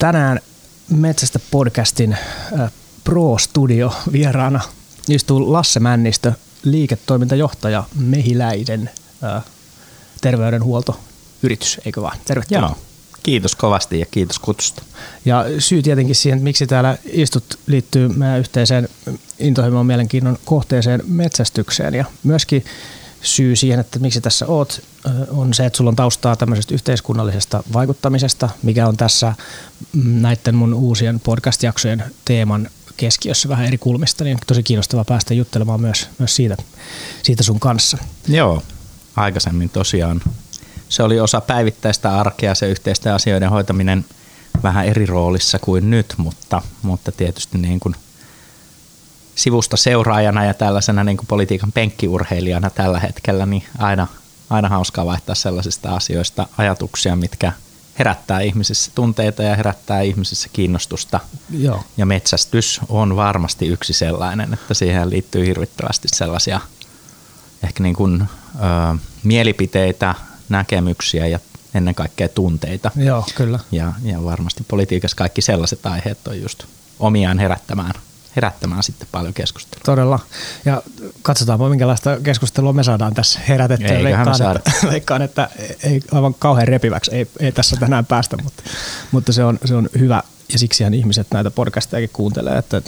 Tänään Metsästä podcastin äh, Pro Studio vieraana istuu Lasse Männistö, liiketoimintajohtaja Mehiläiden äh, terveydenhuoltoyritys, eikö vaan? Tervetuloa. Joo. Kiitos kovasti ja kiitos kutsusta. Ja syy tietenkin siihen, että miksi täällä istut, liittyy meidän yhteiseen intohimoon mielenkiinnon kohteeseen metsästykseen ja myöskin syy siihen, että miksi tässä oot, on se, että sulla on taustaa tämmöisestä yhteiskunnallisesta vaikuttamisesta, mikä on tässä mm, näiden mun uusien podcast-jaksojen teeman keskiössä vähän eri kulmista, niin tosi kiinnostavaa päästä juttelemaan myös, myös siitä, siitä sun kanssa. Joo, aikaisemmin tosiaan se oli osa päivittäistä arkea, se yhteisten asioiden hoitaminen vähän eri roolissa kuin nyt, mutta, mutta tietysti niin kuin sivusta seuraajana ja tällaisena niin kuin politiikan penkkiurheilijana tällä hetkellä, niin aina, aina hauskaa vaihtaa sellaisista asioista ajatuksia, mitkä herättää ihmisissä tunteita ja herättää ihmisissä kiinnostusta. Joo. Ja metsästys on varmasti yksi sellainen, että siihen liittyy hirvittävästi sellaisia ehkä niin kuin, ö, mielipiteitä, näkemyksiä ja ennen kaikkea tunteita. Joo, kyllä. Ja, ja varmasti politiikassa kaikki sellaiset aiheet on just omiaan herättämään, herättämään sitten paljon keskustelua. Todella. Ja katsotaanpa, minkälaista keskustelua me saadaan tässä herätettyä. Veikkaan, saada. että, veikkaan, että ei aivan kauhean repiväksi ei, ei tässä tänään päästä, mutta, mutta se, on, se on hyvä ja siksihän ihmiset näitä podcastejakin kuuntelee, että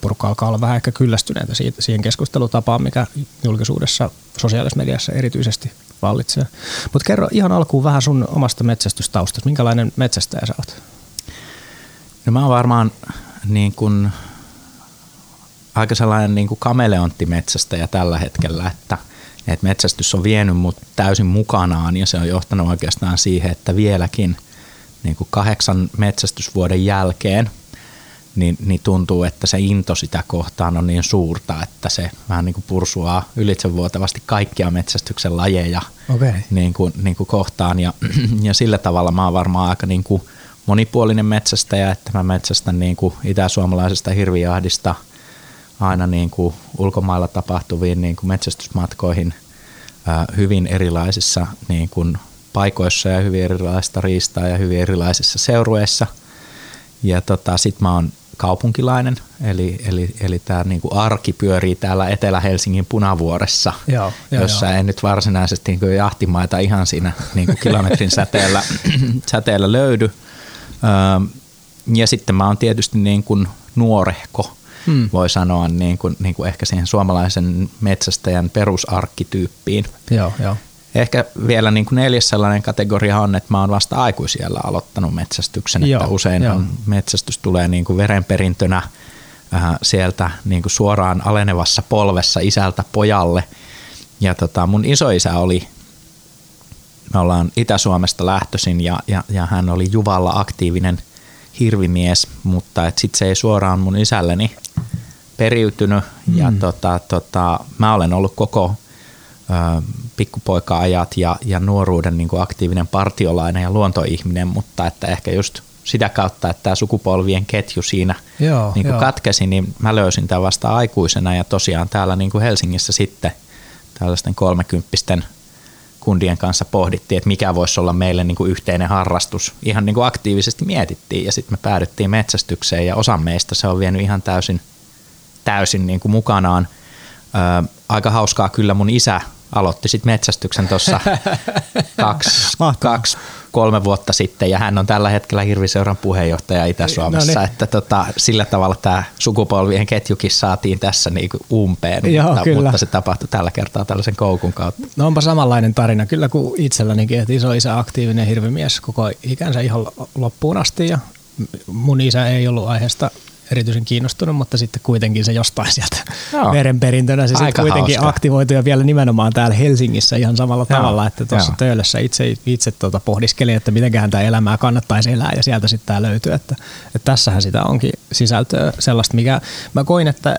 porukka alkaa olla vähän ehkä kyllästyneitä siitä, siihen keskustelutapaan, mikä julkisuudessa, sosiaalisessa mediassa erityisesti vallitsee. Mutta kerro ihan alkuun vähän sun omasta metsästystaustasta. Minkälainen metsästäjä sä oot? No mä oon varmaan niin kun, aika sellainen niin kuin kameleontti metsästäjä tällä hetkellä, että, että metsästys on vienyt mut täysin mukanaan ja se on johtanut oikeastaan siihen, että vieläkin niin kuin kahdeksan metsästysvuoden jälkeen – niin, niin tuntuu, että se into sitä kohtaan on niin suurta, että se vähän niin kuin pursuaa ylitsevuotavasti kaikkia metsästyksen lajeja okay. niin kuin, niin kuin kohtaan. Ja, ja sillä tavalla mä oon varmaan aika niin kuin monipuolinen metsästäjä, että mä metsästän niin kuin itä-suomalaisesta hirvijahdista aina niin kuin ulkomailla tapahtuviin niin kuin metsästysmatkoihin hyvin erilaisissa niin kuin paikoissa ja hyvin erilaista riistaa ja hyvin erilaisissa seurueissa. Ja tota, sit mä oon kaupunkilainen, eli, eli, eli tämä niinku arki pyörii täällä Etelä-Helsingin punavuoressa, joo, jo, jossa jo. ei nyt varsinaisesti niinku jahtimaita ihan siinä niinku kilometrin säteellä, säteellä löydy. ja sitten mä oon tietysti niin kuin nuorehko, hmm. voi sanoa niin kuin, niin kuin ehkä siihen suomalaisen metsästäjän perusarkkityyppiin. Joo, joo. Ehkä vielä niin kuin neljäs sellainen kategoria on, että mä oon vasta aikuisiellä aloittanut metsästyksen, Joo, että usein jo. metsästys tulee niin kuin verenperintönä äh, sieltä niin kuin suoraan alenevassa polvessa isältä pojalle. Ja tota, mun isoisä oli, me ollaan Itä-Suomesta lähtöisin ja, ja, ja hän oli Juvalla aktiivinen hirvimies, mutta sitten se ei suoraan mun isälleni periytynyt. Mm. Ja tota, tota, mä olen ollut koko pikkupoika-ajat ja, ja nuoruuden niin kuin aktiivinen partiolainen ja luontoihminen, mutta että ehkä just sitä kautta, että tämä sukupolvien ketju siinä joo, niin kuin joo. katkesi, niin mä löysin tämän vasta aikuisena ja tosiaan täällä niin kuin Helsingissä sitten tällaisten kolmekymppisten kundien kanssa pohdittiin, että mikä voisi olla meille niin kuin yhteinen harrastus. Ihan niin kuin aktiivisesti mietittiin ja sitten me päädyttiin metsästykseen ja osa meistä se on vienyt ihan täysin, täysin niin kuin mukanaan. Ö, aika hauskaa kyllä mun isä aloitti sitten metsästyksen tuossa kaksi, kaksi, kolme vuotta sitten ja hän on tällä hetkellä Hirviseuran puheenjohtaja Itä-Suomessa, no niin. että tota, sillä tavalla tämä sukupolvien ketjukin saatiin tässä niinku umpeen, Joo, mutta, kyllä. mutta se tapahtui tällä kertaa tällaisen koukun kautta. No onpa samanlainen tarina kyllä kuin itsellänikin, että iso isä aktiivinen hirvimies koko ikänsä ihan loppuun asti ja mun isä ei ollut aiheesta erityisen kiinnostunut, mutta sitten kuitenkin se jostain sieltä Joo. verenperintönä se sitten kuitenkin hauska. aktivoitu ja vielä nimenomaan täällä Helsingissä ihan samalla Joo. tavalla, että tuossa töölössä itse, itse tuota pohdiskelin, että mitenköhän tämä elämää kannattaisi elää ja sieltä sitten tämä löytyy, että, että tässähän sitä onkin sisältöä sellaista, mikä mä koin, että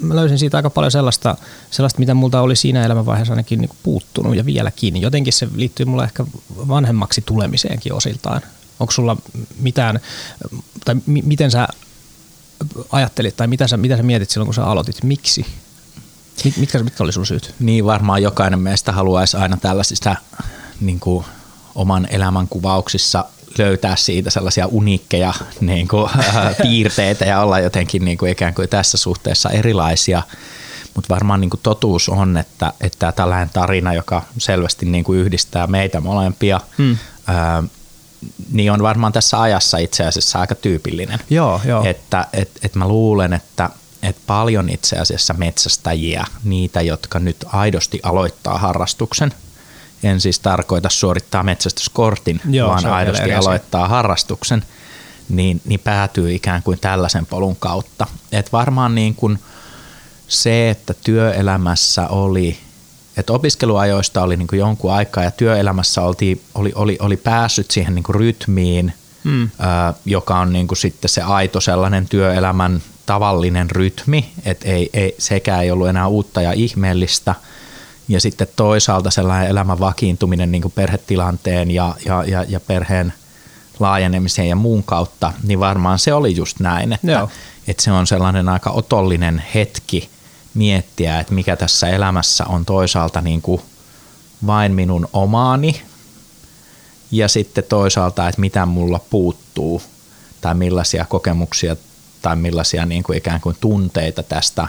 mä löysin siitä aika paljon sellaista, sellaista mitä multa oli siinä elämänvaiheessa ainakin niin puuttunut ja vieläkin. Jotenkin se liittyy mulle ehkä vanhemmaksi tulemiseenkin osiltaan. Onko sulla mitään, tai m- miten sä ajattelit tai mitä sä, mitä sä mietit silloin, kun sä aloitit? Miksi? Mitkä, mitkä oli sun syyt? Niin varmaan jokainen meistä haluaisi aina tällaisista niin kuin, oman elämän kuvauksissa löytää siitä sellaisia uniikkeja niin kuin, äh, piirteitä ja olla jotenkin niin kuin ikään kuin tässä suhteessa erilaisia. Mutta varmaan niin kuin totuus on, että, että tällainen tarina, joka selvästi niin kuin yhdistää meitä molempia, ää, niin on varmaan tässä ajassa itse asiassa aika tyypillinen. Joo, joo. Että et, et mä luulen, että et paljon itse asiassa metsästäjiä, niitä, jotka nyt aidosti aloittaa harrastuksen, en siis tarkoita suorittaa metsästyskortin, Joo, vaan aidosti aloittaa harrastuksen, niin, niin päätyy ikään kuin tällaisen polun kautta. Et varmaan niin kuin se, että työelämässä oli, että opiskeluajoista oli niin kuin jonkun aikaa ja työelämässä oltiin, oli, oli, oli päässyt siihen niin kuin rytmiin, hmm. ää, joka on niin kuin sitten se aito sellainen työelämän tavallinen rytmi, että ei, ei, sekä ei ollut enää uutta ja ihmeellistä. Ja sitten toisaalta sellainen elämän vakiintuminen niin kuin perhetilanteen ja, ja, ja, ja perheen laajenemiseen ja muun kautta, niin varmaan se oli just näin, että, että se on sellainen aika otollinen hetki miettiä, että mikä tässä elämässä on toisaalta niin kuin vain minun omaani ja sitten toisaalta, että mitä mulla puuttuu tai millaisia kokemuksia tai millaisia niin kuin ikään kuin tunteita tästä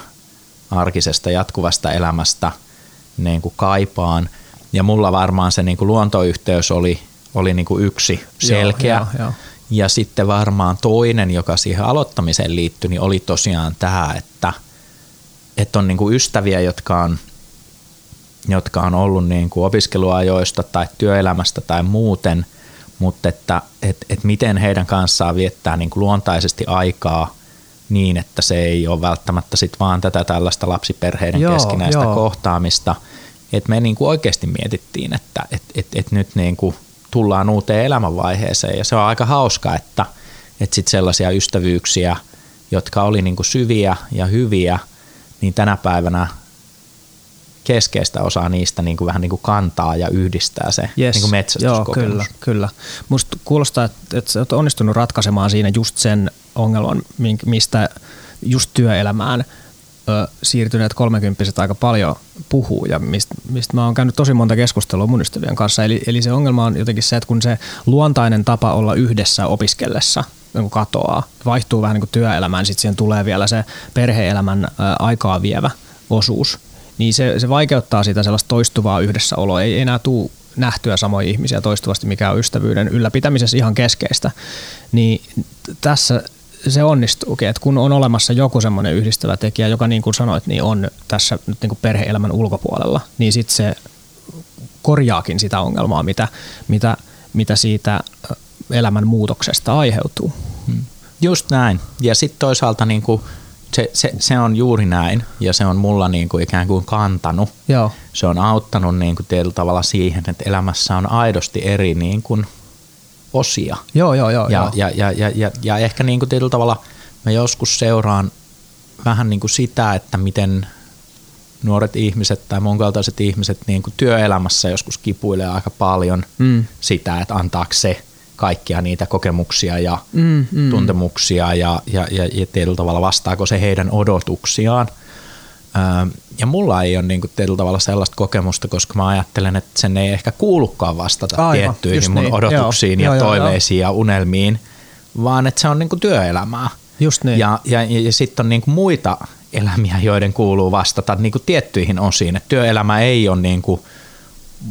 arkisesta jatkuvasta elämästä niin kuin kaipaan. Ja mulla varmaan se niin kuin luontoyhteys oli, oli niin kuin yksi selkeä. Joo, joo, joo. Ja sitten varmaan toinen, joka siihen aloittamiseen liittyi, niin oli tosiaan tämä, että, että on niin kuin ystäviä, jotka on, jotka on ollut niin kuin opiskeluajoista tai työelämästä tai muuten, mutta että et, et miten heidän kanssaan viettää niin kuin luontaisesti aikaa niin, että se ei ole välttämättä sit vaan tätä tällaista lapsiperheiden joo, keskinäistä joo. kohtaamista. että me niin kuin oikeasti mietittiin, että et, et, et nyt niin kuin tullaan uuteen elämänvaiheeseen ja se on aika hauska, että et sit sellaisia ystävyyksiä, jotka oli niin kuin syviä ja hyviä, niin tänä päivänä keskeistä osaa niistä niin kuin vähän niin kuin kantaa ja yhdistää se yes. niin kuin metsästyskokemus. Joo, kyllä, kyllä. Musta kuulostaa, että, että sä oot onnistunut ratkaisemaan siinä just sen ongelman, mistä just työelämään siirtyneet kolmekymppiset aika paljon puhuu ja mistä, mistä mä oon käynyt tosi monta keskustelua mun ystävien kanssa. Eli, eli se ongelma on jotenkin se, että kun se luontainen tapa olla yhdessä opiskellessa niin katoaa, vaihtuu vähän niin kuin työelämään, sitten siihen tulee vielä se perheelämän aikaa vievä osuus, niin se, se vaikeuttaa sitä sellaista toistuvaa yhdessäoloa. Ei enää tule nähtyä samoja ihmisiä toistuvasti, mikä on ystävyyden ylläpitämisessä ihan keskeistä. Niin tässä se onnistuukin, että kun on olemassa joku semmoinen yhdistävä tekijä, joka niin kuin sanoit, niin on tässä nyt niin kuin perhe-elämän ulkopuolella, niin sitten se korjaakin sitä ongelmaa, mitä, mitä, mitä siitä elämän muutoksesta aiheutuu. Hmm. Just näin. Ja sitten toisaalta niin kuin se, se, se on juuri näin ja se on mulla niin kuin ikään kuin kantanut. Joo. Se on auttanut niin kuin tietyllä tavalla siihen, että elämässä on aidosti eri niin kuin osia. Joo, joo, joo. Ja, joo. ja, ja, ja, ja, ja ehkä niin kuin tietyllä tavalla mä joskus seuraan vähän niin kuin sitä, että miten nuoret ihmiset tai mun kaltaiset ihmiset niin kuin työelämässä joskus kipuilee aika paljon mm. sitä, että antaako se kaikkia niitä kokemuksia ja mm, mm. tuntemuksia ja, ja, ja, ja tietyllä tavalla vastaako se heidän odotuksiaan. Ja mulla ei ole niin kuin tietyllä tavalla sellaista kokemusta, koska mä ajattelen, että sen ei ehkä kuulukaan vastata Aivan, tiettyihin mun niin. odotuksiin joo, ja joo, toiveisiin joo. ja unelmiin, vaan että se on niin kuin työelämää. Just niin. Ja, ja, ja, ja sitten on niin kuin muita elämiä, joiden kuuluu vastata niin kuin tiettyihin osiin. Et työelämä ei ole niin kuin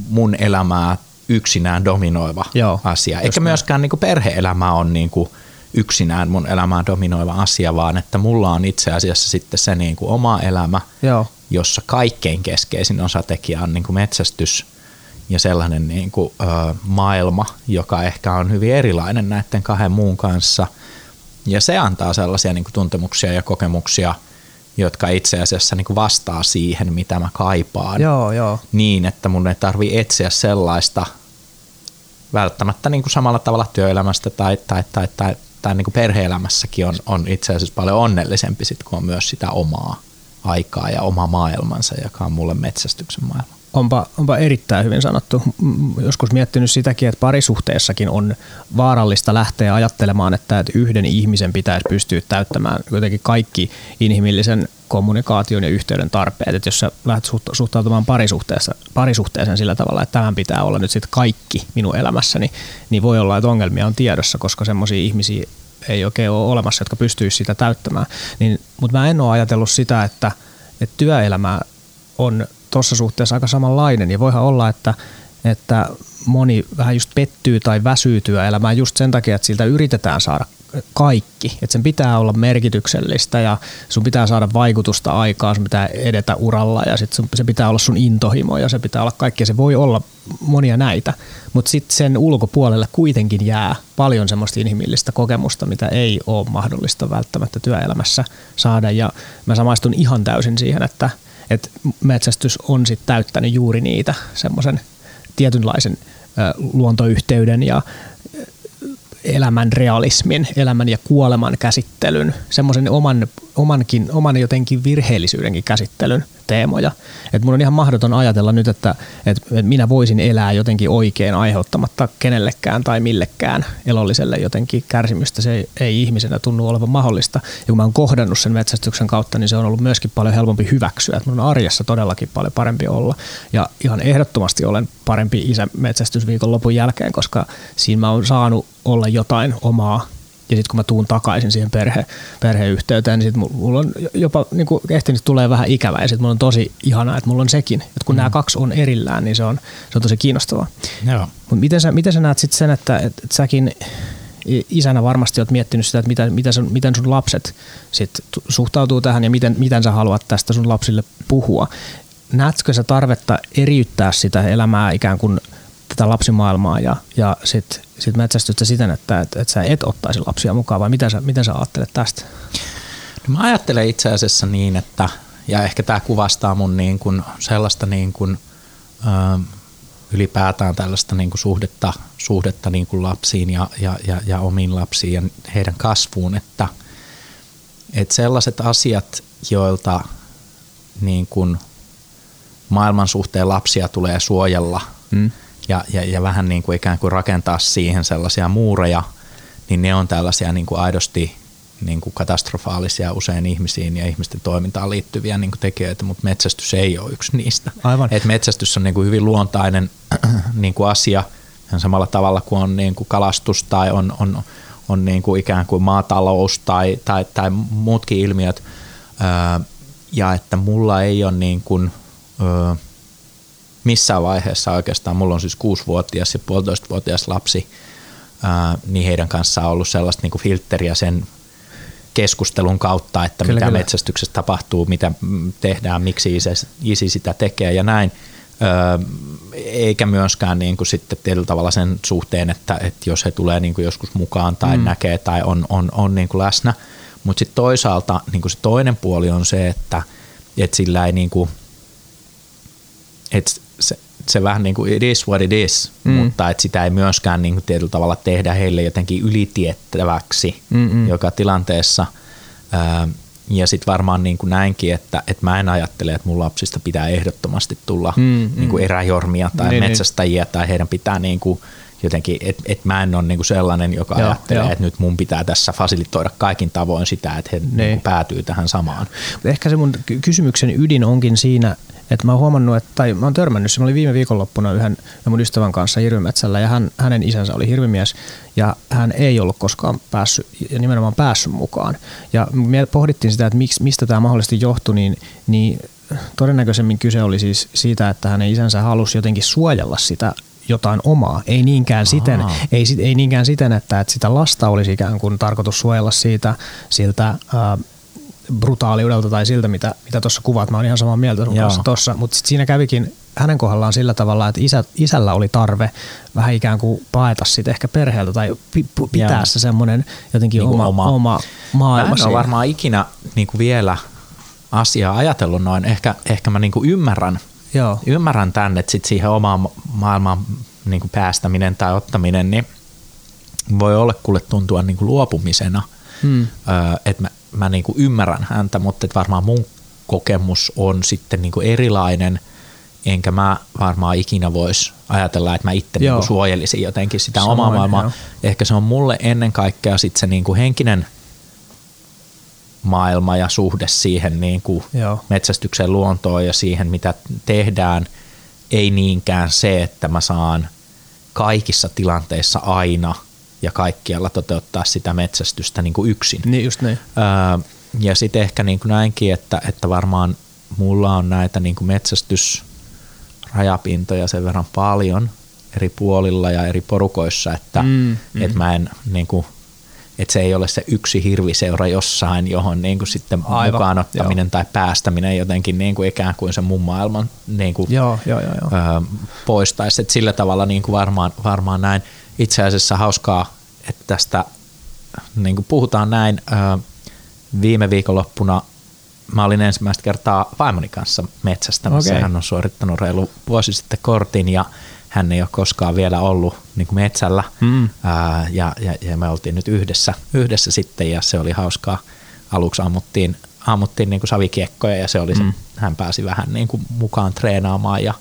mun elämää yksinään dominoiva Joo, asia. Eikä myöskään niin kuin perhe-elämä on niin kuin yksinään mun elämää dominoiva asia, vaan että mulla on itse asiassa sitten se niin kuin oma elämä, Joo. jossa kaikkein keskeisin osatekijä on niin kuin metsästys ja sellainen niin kuin, ö, maailma, joka ehkä on hyvin erilainen näiden kahden muun kanssa. Ja se antaa sellaisia niin kuin tuntemuksia ja kokemuksia, jotka itse asiassa niin kuin vastaa siihen, mitä mä kaipaan. Joo, joo. Niin, että mun ei tarvi etsiä sellaista välttämättä niin kuin samalla tavalla työelämästä tai, tai, tai, tai, tai niin kuin perhe-elämässäkin on, on itse asiassa paljon onnellisempi sit, kun on myös sitä omaa aikaa ja oma maailmansa, joka on mulle metsästyksen maailma. Onpa, onpa erittäin hyvin sanottu. Joskus miettinyt sitäkin, että parisuhteessakin on vaarallista lähteä ajattelemaan, että yhden ihmisen pitäisi pystyä täyttämään jotenkin kaikki inhimillisen kommunikaation ja yhteyden tarpeet. Että jos sä lähdet suhtautumaan parisuhteessa, parisuhteeseen sillä tavalla, että tämän pitää olla nyt sitten kaikki minun elämässäni, niin voi olla, että ongelmia on tiedossa, koska semmoisia ihmisiä ei oikein ole olemassa, jotka pystyisi sitä täyttämään. Niin, mutta mä en ole ajatellut sitä, että, että työelämä on tuossa suhteessa aika samanlainen ja voihan olla, että, että moni vähän just pettyy tai väsyy työelämään just sen takia, että siltä yritetään saada kaikki. Että sen pitää olla merkityksellistä ja sun pitää saada vaikutusta aikaa, sun pitää edetä uralla ja sit se pitää olla sun intohimo ja se pitää olla kaikki. Ja se voi olla monia näitä, mutta sitten sen ulkopuolelle kuitenkin jää paljon semmoista inhimillistä kokemusta, mitä ei ole mahdollista välttämättä työelämässä saada. Ja mä samaistun ihan täysin siihen, että, että metsästys on sitten täyttänyt juuri niitä semmoisen tietynlaisen luontoyhteyden ja elämän realismin, elämän ja kuoleman käsittelyn, semmoisen oman, omankin, oman jotenkin virheellisyydenkin käsittelyn teemoja. Et mun on ihan mahdoton ajatella nyt, että, että minä voisin elää jotenkin oikein aiheuttamatta kenellekään tai millekään elolliselle jotenkin kärsimystä. Se ei, ei ihmisenä tunnu olevan mahdollista. Ja kun mä oon kohdannut sen metsästyksen kautta, niin se on ollut myöskin paljon helpompi hyväksyä. Että mun on arjessa todellakin paljon parempi olla. Ja ihan ehdottomasti olen parempi isä metsästysviikon lopun jälkeen, koska siinä mä oon saanut olla jotain omaa ja sitten kun mä tuun takaisin siihen perhe, perheyhteyteen, niin sitten mulla on jopa niin kuin ehtinyt tulee vähän ikävää ja sitten mulla on tosi ihanaa, että mulla on sekin. Että kun mm. nämä kaksi on erillään, niin se on, se on tosi kiinnostavaa. Mutta miten sä, miten sä näet sitten sen, että, että, että säkin isänä varmasti olet miettinyt sitä, että miten, miten, sun, miten sun lapset sit suhtautuu tähän ja miten, miten sä haluat tästä sun lapsille puhua. Näetkö sä tarvetta eriyttää sitä elämää ikään kuin tätä lapsimaailmaa ja, ja sitten sit metsästystä siten, että et, et sä et ottaisi lapsia mukaan vai miten sä, miten sä ajattelet tästä? No mä ajattelen itse asiassa niin, että ja ehkä tämä kuvastaa mun niin kuin sellaista niin kuin, ö, ylipäätään tällaista niin kuin suhdetta, suhdetta niin kuin lapsiin ja, ja, ja, ja omiin lapsiin ja heidän kasvuun, että, että sellaiset asiat, joilta niin kuin maailman suhteen lapsia tulee suojella mm ja, ja, ja vähän niin kuin ikään kuin rakentaa siihen sellaisia muureja, niin ne on tällaisia niin kuin aidosti niin kuin katastrofaalisia usein ihmisiin ja ihmisten toimintaan liittyviä niin kuin tekijöitä, mutta metsästys ei ole yksi niistä. Aivan. Et metsästys on niin kuin hyvin luontainen niin kuin asia samalla tavalla kuin on niin kuin kalastus tai on, on, on niin kuin ikään kuin maatalous tai, tai, tai muutkin ilmiöt. ja että mulla ei ole niin kuin, missään vaiheessa oikeastaan, mulla on siis kuusivuotias ja puolitoistavuotias lapsi, ää, niin heidän kanssaan on ollut sellaista niin kuin filtteriä sen keskustelun kautta, että kyllä, mitä kyllä. metsästyksessä tapahtuu, mitä tehdään, miksi isi, isi sitä tekee ja näin. Öö, eikä myöskään niin kuin sitten tietyllä tavalla sen suhteen, että, että jos he tulee niin kuin joskus mukaan tai mm. näkee tai on, on, on niin kuin läsnä. Mutta sitten toisaalta niin kuin se toinen puoli on se, että, että sillä ei niin kuin, että se, se vähän niin kuin it is what it is, mm. mutta että sitä ei myöskään niin kuin tietyllä tavalla tehdä heille jotenkin ylitiettäväksi Mm-mm. joka tilanteessa. ja sitten varmaan niin kuin näinkin, että, että mä en ajattele, että mun lapsista pitää ehdottomasti tulla mm, niin kuin eräjormia tai niin, niin. metsästäjiä niin. tai heidän pitää niin kuin jotenkin, että et mä en ole niinku sellainen, joka joo, ajattelee, että nyt mun pitää tässä fasilitoida kaikin tavoin sitä, että he niin. niinku päätyy tähän samaan. Ehkä se mun kysymyksen ydin onkin siinä, että mä oon huomannut, että, tai mä oon törmännyt, se mä olin viime viikonloppuna yhden mun ystävän kanssa hirvimetsällä ja hän, hänen isänsä oli hirvimies ja hän ei ollut koskaan päässyt, ja nimenomaan päässyt mukaan. Ja me pohdittiin sitä, että miksi, mistä tämä mahdollisesti johtui, niin, niin todennäköisemmin kyse oli siis siitä, että hänen isänsä halusi jotenkin suojella sitä jotain omaa. Ei niinkään, siten, ei, ei niinkään siten, että, että sitä lasta olisi ikään kuin tarkoitus suojella siitä, siltä äh, brutaaliudelta tai siltä, mitä, mitä tuossa kuvaat. Mä oon ihan samaa mieltä sun kanssa tuossa, mutta sit siinä kävikin hänen kohdallaan sillä tavalla, että isä, isällä oli tarve vähän ikään kuin paeta siitä ehkä perheeltä tai pitää Joo. se semmoinen jotenkin niin oma, oma, oma maailma. Mä en ole varmaan ikinä niin kuin vielä asiaa ajatellut noin. Ehkä, ehkä mä niin kuin ymmärrän, Joo. ymmärrän tämän, että sit siihen omaan maailmaan niin kuin päästäminen tai ottaminen, niin voi olla kuule tuntua niin kuin luopumisena. Hmm. Öö, että mä mä niin kuin ymmärrän häntä, mutta että varmaan mun kokemus on sitten niin kuin erilainen, enkä mä varmaan ikinä voisi ajatella, että mä itse niin suojelisin jotenkin sitä Samoin, omaa maailmaa. Jo. Ehkä se on mulle ennen kaikkea sitten se niin kuin henkinen maailma ja suhde siihen niin kuin Joo. metsästyksen luontoon ja siihen, mitä tehdään, ei niinkään se, että mä saan kaikissa tilanteissa aina ja kaikkialla toteuttaa sitä metsästystä niin kuin yksin. Niin just niin. Öö, ja sitten ehkä niin kuin näinkin, että, että varmaan mulla on näitä niin kuin metsästysrajapintoja sen verran paljon eri puolilla ja eri porukoissa, että mm, mm. et mä en niin kuin, että se ei ole se yksi hirviseura jossain, johon niin kuin sitten Aivan, mukaan ottaminen tai päästäminen jotenkin niin kuin ikään kuin se mun maailman niin kuin Joo, joo, joo. joo. poistaisi. Et sillä tavalla niin kuin varmaan, varmaan näin. Itse asiassa hauskaa, että tästä niin kuin puhutaan näin. Viime viikonloppuna mä olin ensimmäistä kertaa vaimoni kanssa metsästämässä. Okei. Hän on suorittanut reilu vuosi sitten kortin ja hän ei ole koskaan vielä ollut niin kuin metsällä. Mm. Ää, ja, ja, ja, me oltiin nyt yhdessä, yhdessä sitten ja se oli hauskaa. Aluksi ammuttiin, ammuttiin niin kuin savikiekkoja ja se oli se, Mm. hän pääsi vähän niin kuin mukaan treenaamaan ja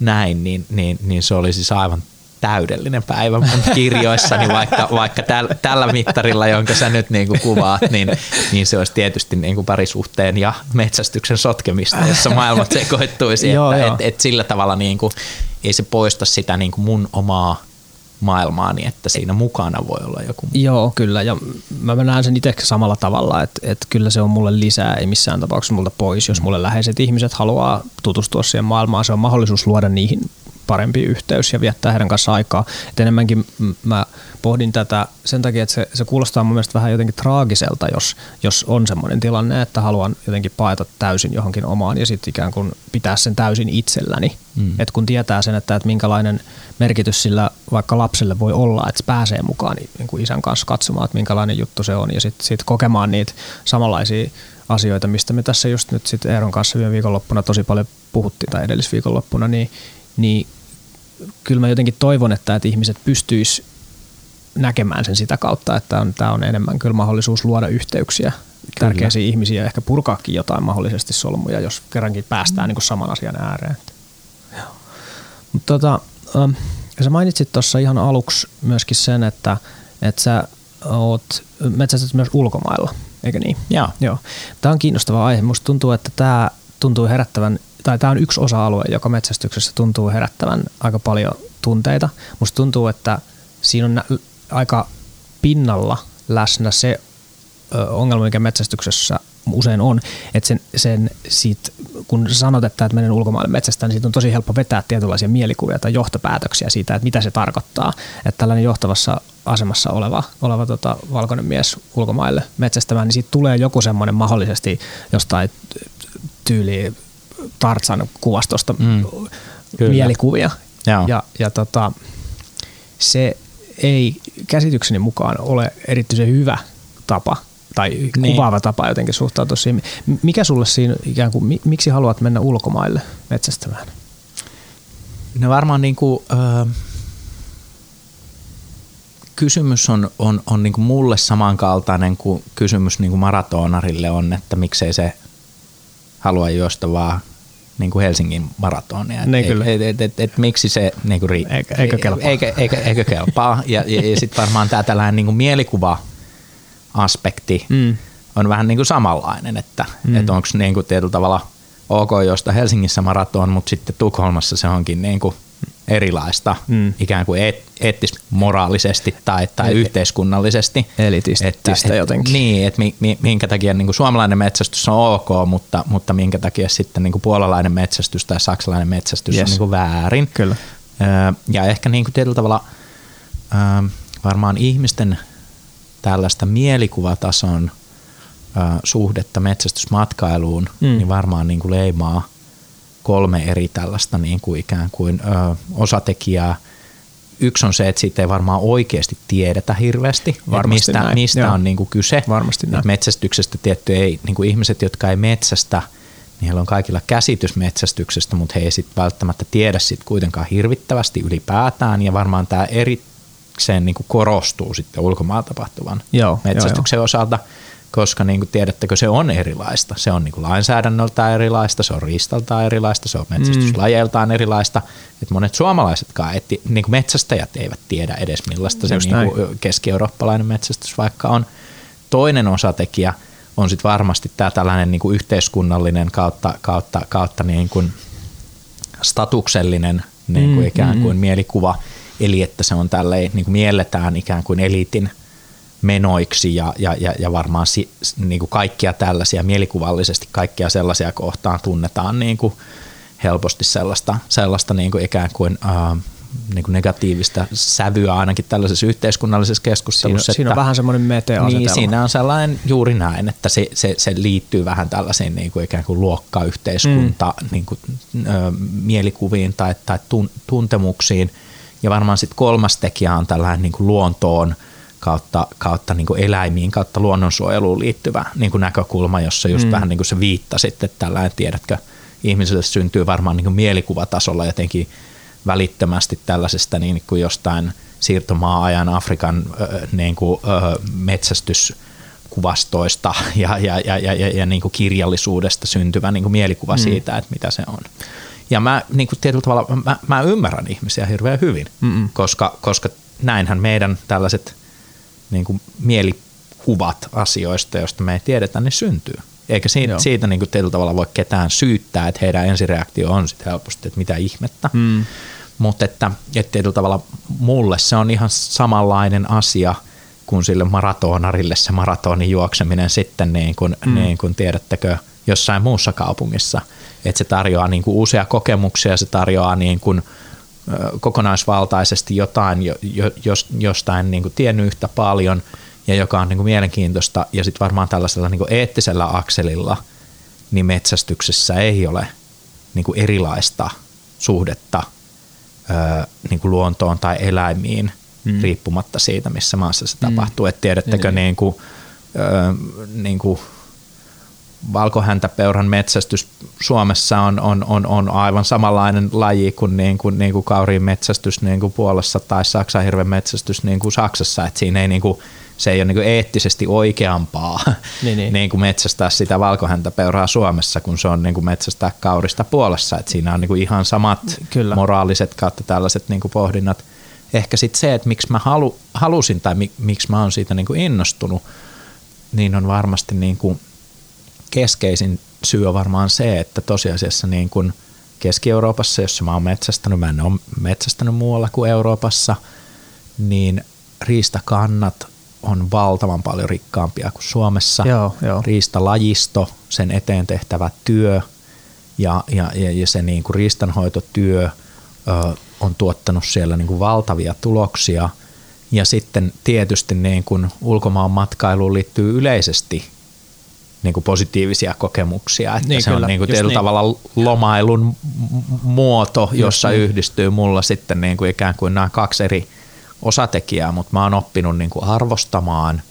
näin, niin, niin, niin se oli siis aivan täydellinen päivä mun kirjoissani, vaikka, vaikka täl, tällä mittarilla, jonka sä nyt niin kuin kuvaat, niin, niin se olisi tietysti niin kuin parisuhteen ja metsästyksen sotkemista, jossa maailmat sekoittuisi, Joo, että joo. et, et sillä tavalla niin kuin, ei se poista sitä niin kuin mun omaa maailmaani, että siinä mukana voi olla joku. Joo, kyllä. Ja mä näen sen itse samalla tavalla, että, että kyllä se on mulle lisää, ei missään tapauksessa multa pois. Jos mulle läheiset ihmiset haluaa tutustua siihen maailmaan, se on mahdollisuus luoda niihin parempi yhteys ja viettää heidän kanssa aikaa. Et enemmänkin mä pohdin tätä sen takia, että se, se kuulostaa mun mielestä vähän jotenkin traagiselta, jos, jos on semmoinen tilanne, että haluan jotenkin paeta täysin johonkin omaan ja sitten ikään kuin pitää sen täysin itselläni. Mm. Et kun tietää sen, että, että minkälainen merkitys sillä vaikka lapselle voi olla, että se pääsee mukaan niin, niin kuin isän kanssa katsomaan, että minkälainen juttu se on ja sitten sit kokemaan niitä samanlaisia asioita, mistä me tässä just nyt sitten Eeron kanssa viime viikonloppuna tosi paljon puhuttiin tai edellisviikonloppuna, niin, niin kyllä mä jotenkin toivon, että, että ihmiset pystyis näkemään sen sitä kautta, että on, tämä on enemmän kyllä mahdollisuus luoda yhteyksiä tärkeisiin ihmisiä ja ehkä purkaakin jotain mahdollisesti solmuja, jos kerrankin päästään niin kuin saman asian ääreen. Mutta tota, ähm, sä mainitsit tuossa ihan aluksi myöskin sen, että, että sä oot metsästät myös ulkomailla, eikö niin? Joo. Joo. Tämä on kiinnostava aihe. Musta tuntuu, että tämä tuntuu herättävän, tai tämä on yksi osa-alue, joka metsästyksessä tuntuu herättävän aika paljon tunteita. Musta tuntuu, että siinä on aika pinnalla läsnä se ongelma, mikä metsästyksessä usein on, että sen, sen siitä, kun sanot, että, menen ulkomaille metsästään, niin siitä on tosi helppo vetää tietynlaisia mielikuvia tai johtopäätöksiä siitä, että mitä se tarkoittaa. Että tällainen johtavassa asemassa oleva, oleva tota, valkoinen mies ulkomaille metsästämään, niin siitä tulee joku semmoinen mahdollisesti jostain tyyli Tartsan kuvastosta Mm, kyllä. mielikuvia. Joo. Ja, ja tota, se ei käsitykseni mukaan ole erityisen hyvä tapa tai Niin. kuvaava tapa jotenkin suhtautua siihen. Mikä sulle siinä ikään kuin, mi- miksi haluat mennä ulkomaille metsästämään? No varmaan niin kuin, ö, kysymys on, on, on niin kuin mulle samankaltainen kuin kysymys niin kuin maratonarille on, että miksei se halua juosta vaan niin kuin Helsingin maratonia. Niin et, kyllä. et, et, et, et, miksi se niin kuin ri- Eikö- eikö kelpaa? Eikö, eikö, eikö kelpaa. Ja, ja, ja sitten varmaan tämä tällainen niin kuin mielikuva-aspekti Mm. on vähän niin kuin samanlainen, että Mm. mm. et onko niin kuin tietyllä tavalla ok josta Helsingissä maraton, mutta sitten Tukholmassa se onkin niin kuin erilaista Mm. ikään kuin eet, eettis-moraalisesti tai, tai Eli- yhteiskunnallisesti. Elitististä jotenkin. Niin, että mi, mi, minkä takia niin kuin suomalainen metsästys on ok, mutta, mutta minkä takia sitten niin kuin puolalainen metsästys tai saksalainen metsästys Yes. on niin kuin väärin. Kyllä. Öö, Ja ehkä niin kuin tietyllä tavalla öö, varmaan ihmisten tällaista mielikuvatason öö, suhdetta metsästysmatkailuun, mm. niin varmaan niin kuin leimaa kolme eri tällaista niin kuin ikään kuin öö, osatekijää. Yksi on se, että siitä ei varmaan oikeasti tiedetä hirveästi, Varmasti mistä, näin, mistä joo. on niin kuin kyse. Varmasti näin. Et metsästyksestä tietty ei, niin kuin ihmiset, jotka ei metsästä, niin heillä on kaikilla käsitys metsästyksestä, mutta he ei sit välttämättä tiedä sit kuitenkaan hirvittävästi ylipäätään, ja varmaan tämä erikseen niin kuin korostuu sitten ulkomailla tapahtuvan Joo, metsästyksen osalta, koska niin kuin tiedättekö, se on erilaista. Se on niin kuin lainsäädännöltään erilaista, se on riistaltaan erilaista, se on metsästyslajeiltaan erilaista. Et monet suomalaisetkaan, et, niin kuin metsästäjät eivät tiedä edes millaista se Just niin kuin keski-eurooppalainen metsästys vaikka on. Toinen osatekijä on sitten varmasti tämä tällainen niin kuin yhteiskunnallinen kautta, kautta, kautta niin kuin statuksellinen niin kuin mm, ikään kuin mm. mielikuva, eli että se on tälleen, niin kuin mielletään ikään kuin eliitin menoiksi ja, ja, ja, ja varmaan si, niin kuin kaikkia tällaisia mielikuvallisesti kaikkia sellaisia kohtaan tunnetaan niin kuin helposti sellaista, sellaista niin kuin ikään kuin äh, niin kuin negatiivista sävyä ainakin tällaisessa yhteiskunnallisessa keskustelussa. Siinä, että, siinä on vähän semmoinen mete Niin, siinä on sellainen juuri näin, että se, se, se liittyy vähän tällaisiin niin kuin ikään kuin luokkayhteiskunta mm. niin kuin, ö, mielikuviin tai, tai tun, tuntemuksiin. Ja varmaan sitten kolmas tekijä on tällainen niin kuin luontoon kautta, kautta niin kuin eläimiin, kautta luonnonsuojeluun liittyvä niin kuin näkökulma, jossa just mm. vähän niin kuin se viittasit, että tällainen, tiedätkö, ihmiselle syntyy varmaan niin kuin mielikuvatasolla jotenkin – välittömästi tällaisesta niin kuin jostain siirtomaa-ajan Afrikan niin kuin, metsästyskuvastoista ja, ja, ja, ja, ja, ja niin kuin kirjallisuudesta syntyvä niin kuin mielikuva mm. siitä, että mitä se on. Ja mä niin kuin tietyllä tavalla, mä, mä ymmärrän ihmisiä hirveän hyvin, Mm-mm. koska, koska näinhän meidän tällaiset niin kuin mielikuvat asioista, joista me ei tiedetä, niin syntyy. Eikä siitä, siitä niin kuin tietyllä tavalla voi ketään syyttää, että heidän ensireaktio on sitten helposti, että mitä ihmettä. Mm. Mutta että, että tietyllä tavalla mulle se on ihan samanlainen asia kuin sille maratonarille se maratonin juokseminen sitten niin kuin, mm. niin kuin tiedättekö jossain muussa kaupungissa. Että se tarjoaa niin kuin uusia kokemuksia, se tarjoaa niin kuin, kokonaisvaltaisesti jotain, jo, jo, jostain niin kuin tiennyt yhtä paljon ja joka on niin kuin mielenkiintoista. Ja sitten varmaan tällaisella niin kuin eettisellä akselilla niin metsästyksessä ei ole niin kuin erilaista suhdetta – niin kuin luontoon tai eläimiin mm. riippumatta siitä, missä maassa se mm. tapahtuu. Et tiedättekö, niin, niin kuin, niin kuin valkohäntäpeuran metsästys Suomessa on, on, on, on aivan samanlainen laji kuin, niin kuin, niin kuin kauriin metsästys niin kuin Puolassa tai saksanhirven metsästys niin kuin Saksassa. Et siinä ei niin kuin, se ei ole niin eettisesti oikeampaa niin, niin. niin kuin metsästää sitä valkohäntäpeuraa Suomessa, kun se on niin kuin metsästää kaurista puolessa. Et siinä on niin kuin ihan samat Kyllä. moraaliset kautta tällaiset niin kuin pohdinnat. Ehkä sitten se, että miksi mä halu, halusin tai mi, miksi mä oon siitä niin kuin innostunut, niin on varmasti niin kuin keskeisin syy on varmaan se, että tosiasiassa niin kuin Keski-Euroopassa, jossa mä oon metsästänyt, mä en ole metsästänyt muualla kuin Euroopassa, niin riistakannat on valtavan paljon rikkaampia kuin Suomessa. Joo, joo. Riistalajisto, sen eteen tehtävä työ ja, ja, ja se niin kuin riistanhoitotyö ö, on tuottanut siellä niin kuin valtavia tuloksia. Ja sitten tietysti niin kuin ulkomaan matkailuun liittyy yleisesti niin kuin positiivisia kokemuksia. Että niin, se kyllä, on niin kuin tietyllä niin. tavalla lomailun muoto, jossa niin. yhdistyy mulla sitten niin kuin ikään kuin nämä kaksi eri osatekijää, mutta mä oon oppinut niin kuin arvostamaan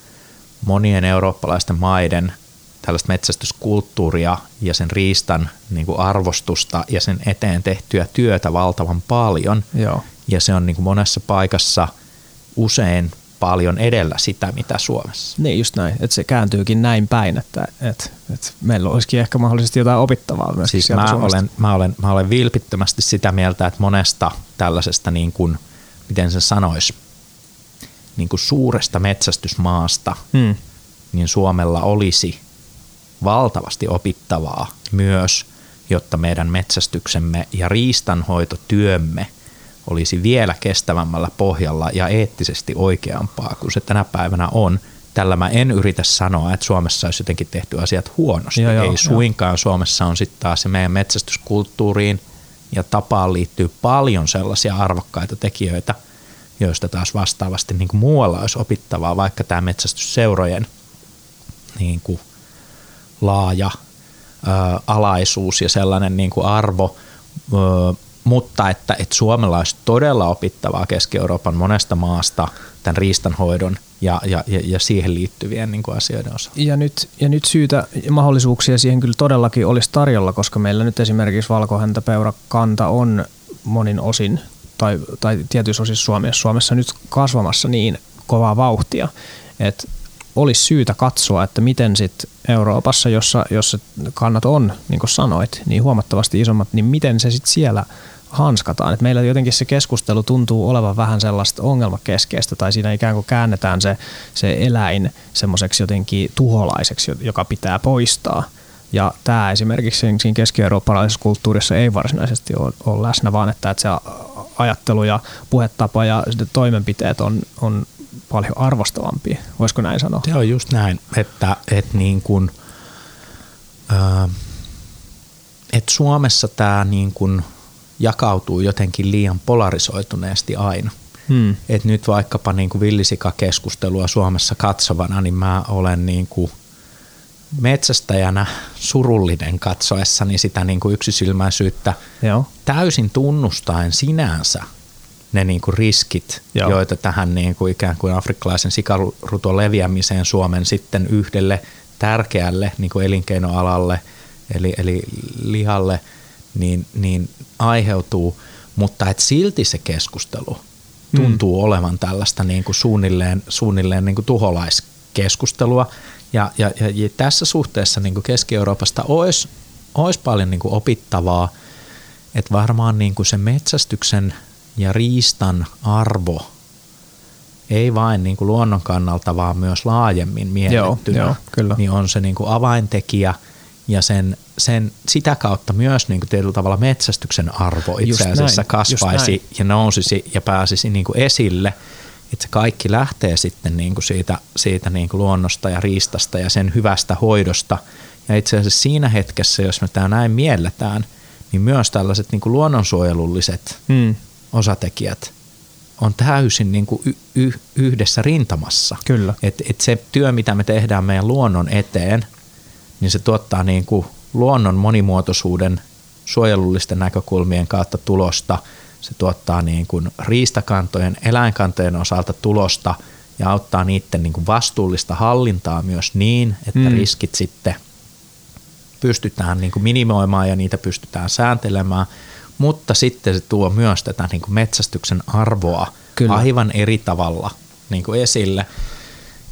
monien eurooppalaisten maiden tällaista metsästyskulttuuria ja sen riistan niin kuin arvostusta ja sen eteen tehtyä työtä valtavan paljon. Joo. Ja se on niin kuin monessa paikassa usein paljon edellä sitä, mitä Suomessa. Niin, just näin. Että se kääntyykin näin päin, että, että, että meillä olisikin ehkä mahdollisesti jotain opittavaa myös siis mä olen, mä, olen, mä olen vilpittömästi sitä mieltä, että monesta tällaisesta, niin kuin, miten se sanoisi, niin kuin suuresta metsästysmaasta, hmm. niin Suomella olisi valtavasti opittavaa myös, jotta meidän metsästyksemme ja riistanhoitotyömme olisi vielä kestävämmällä pohjalla ja eettisesti oikeampaa kuin se tänä päivänä on. Tällä mä en yritä sanoa, että Suomessa olisi jotenkin tehty asiat huonosti. Joo, joo, Ei suinkaan. Joo. Suomessa on sitten taas se meidän metsästyskulttuuriin ja tapaan liittyy paljon sellaisia arvokkaita tekijöitä – joista taas vastaavasti niin kuin muualla olisi opittavaa, vaikka tämä metsästysseurojen niin kuin laaja ö, alaisuus ja sellainen niin kuin arvo, ö, mutta että, että Suomella olisi todella opittavaa Keski-Euroopan monesta maasta tämän riistanhoidon ja, ja, ja, siihen liittyvien niin kuin asioiden osalta. Ja nyt, ja nyt syytä ja mahdollisuuksia siihen kyllä todellakin olisi tarjolla, koska meillä nyt esimerkiksi valkohäntäpeurakanta on monin osin tai, tai tietyissä osissa Suomessa, Suomessa nyt kasvamassa niin kovaa vauhtia, että olisi syytä katsoa, että miten sitten Euroopassa, jossa, jossa kannat on, niin kuin sanoit, niin huomattavasti isommat, niin miten se sitten siellä hanskataan. Et meillä jotenkin se keskustelu tuntuu olevan vähän sellaista ongelmakeskeistä tai siinä ikään kuin käännetään se, se eläin semmoiseksi jotenkin tuholaiseksi, joka pitää poistaa. Ja tämä esimerkiksi siinä keski-eurooppalaisessa kulttuurissa ei varsinaisesti ole, ole läsnä, vaan että, että se ajattelu ja puhetapa ja toimenpiteet on, on paljon arvostavampia. Voisiko näin sanoa? Se on just näin, että, että niin kuin, että Suomessa tämä niin kuin jakautuu jotenkin liian polarisoituneesti aina. Hmm. Et nyt vaikkapa niin kuin villisika-keskustelua Suomessa katsovana, niin mä olen niin kuin metsästäjänä surullinen katsoessani sitä niin kuin yksisilmäisyyttä Joo. täysin tunnustaen sinänsä ne niin kuin riskit, Joo. joita tähän niin kuin ikään kuin afrikkalaisen sikaruton leviämiseen Suomen sitten yhdelle tärkeälle niin kuin elinkeinoalalle, eli, eli lihalle, niin, niin aiheutuu, mutta et silti se keskustelu tuntuu mm. olevan tällaista niin kuin suunnilleen, suunnilleen niin kuin tuholaiskeskustelua. Ja, ja, ja, ja tässä suhteessa niin kuin Keski-Euroopasta olisi, olisi paljon niin kuin opittavaa, että varmaan niin kuin se metsästyksen ja riistan arvo ei vain niin kuin luonnon kannalta, vaan myös laajemmin mietittynä, joo, joo, kyllä. niin on se niin kuin avaintekijä ja sen, sen, sitä kautta myös niin kuin tietyllä tavalla metsästyksen arvo itse just asiassa näin, kasvaisi ja nousisi ja pääsisi niin kuin esille. Että se kaikki lähtee sitten niin kuin siitä, siitä niin kuin luonnosta ja riistasta ja sen hyvästä hoidosta. Ja itse asiassa siinä hetkessä, jos me tämä näin mielletään, niin myös tällaiset niin kuin luonnonsuojelulliset hmm osatekijät on täysin niin kuin y- y- yhdessä rintamassa. Kyllä. Et, et se työ, mitä me tehdään meidän luonnon eteen, niin se tuottaa niin kuin luonnon monimuotoisuuden suojelullisten näkökulmien kautta tulosta. Se tuottaa niin kuin riistakantojen, eläinkantojen osalta tulosta ja auttaa niiden niin kuin vastuullista hallintaa myös niin, että mm. riskit sitten pystytään niin kuin minimoimaan ja niitä pystytään sääntelemään – mutta sitten se tuo myös tätä niin kuin metsästyksen arvoa kyllä. aivan eri tavalla niin kuin esille.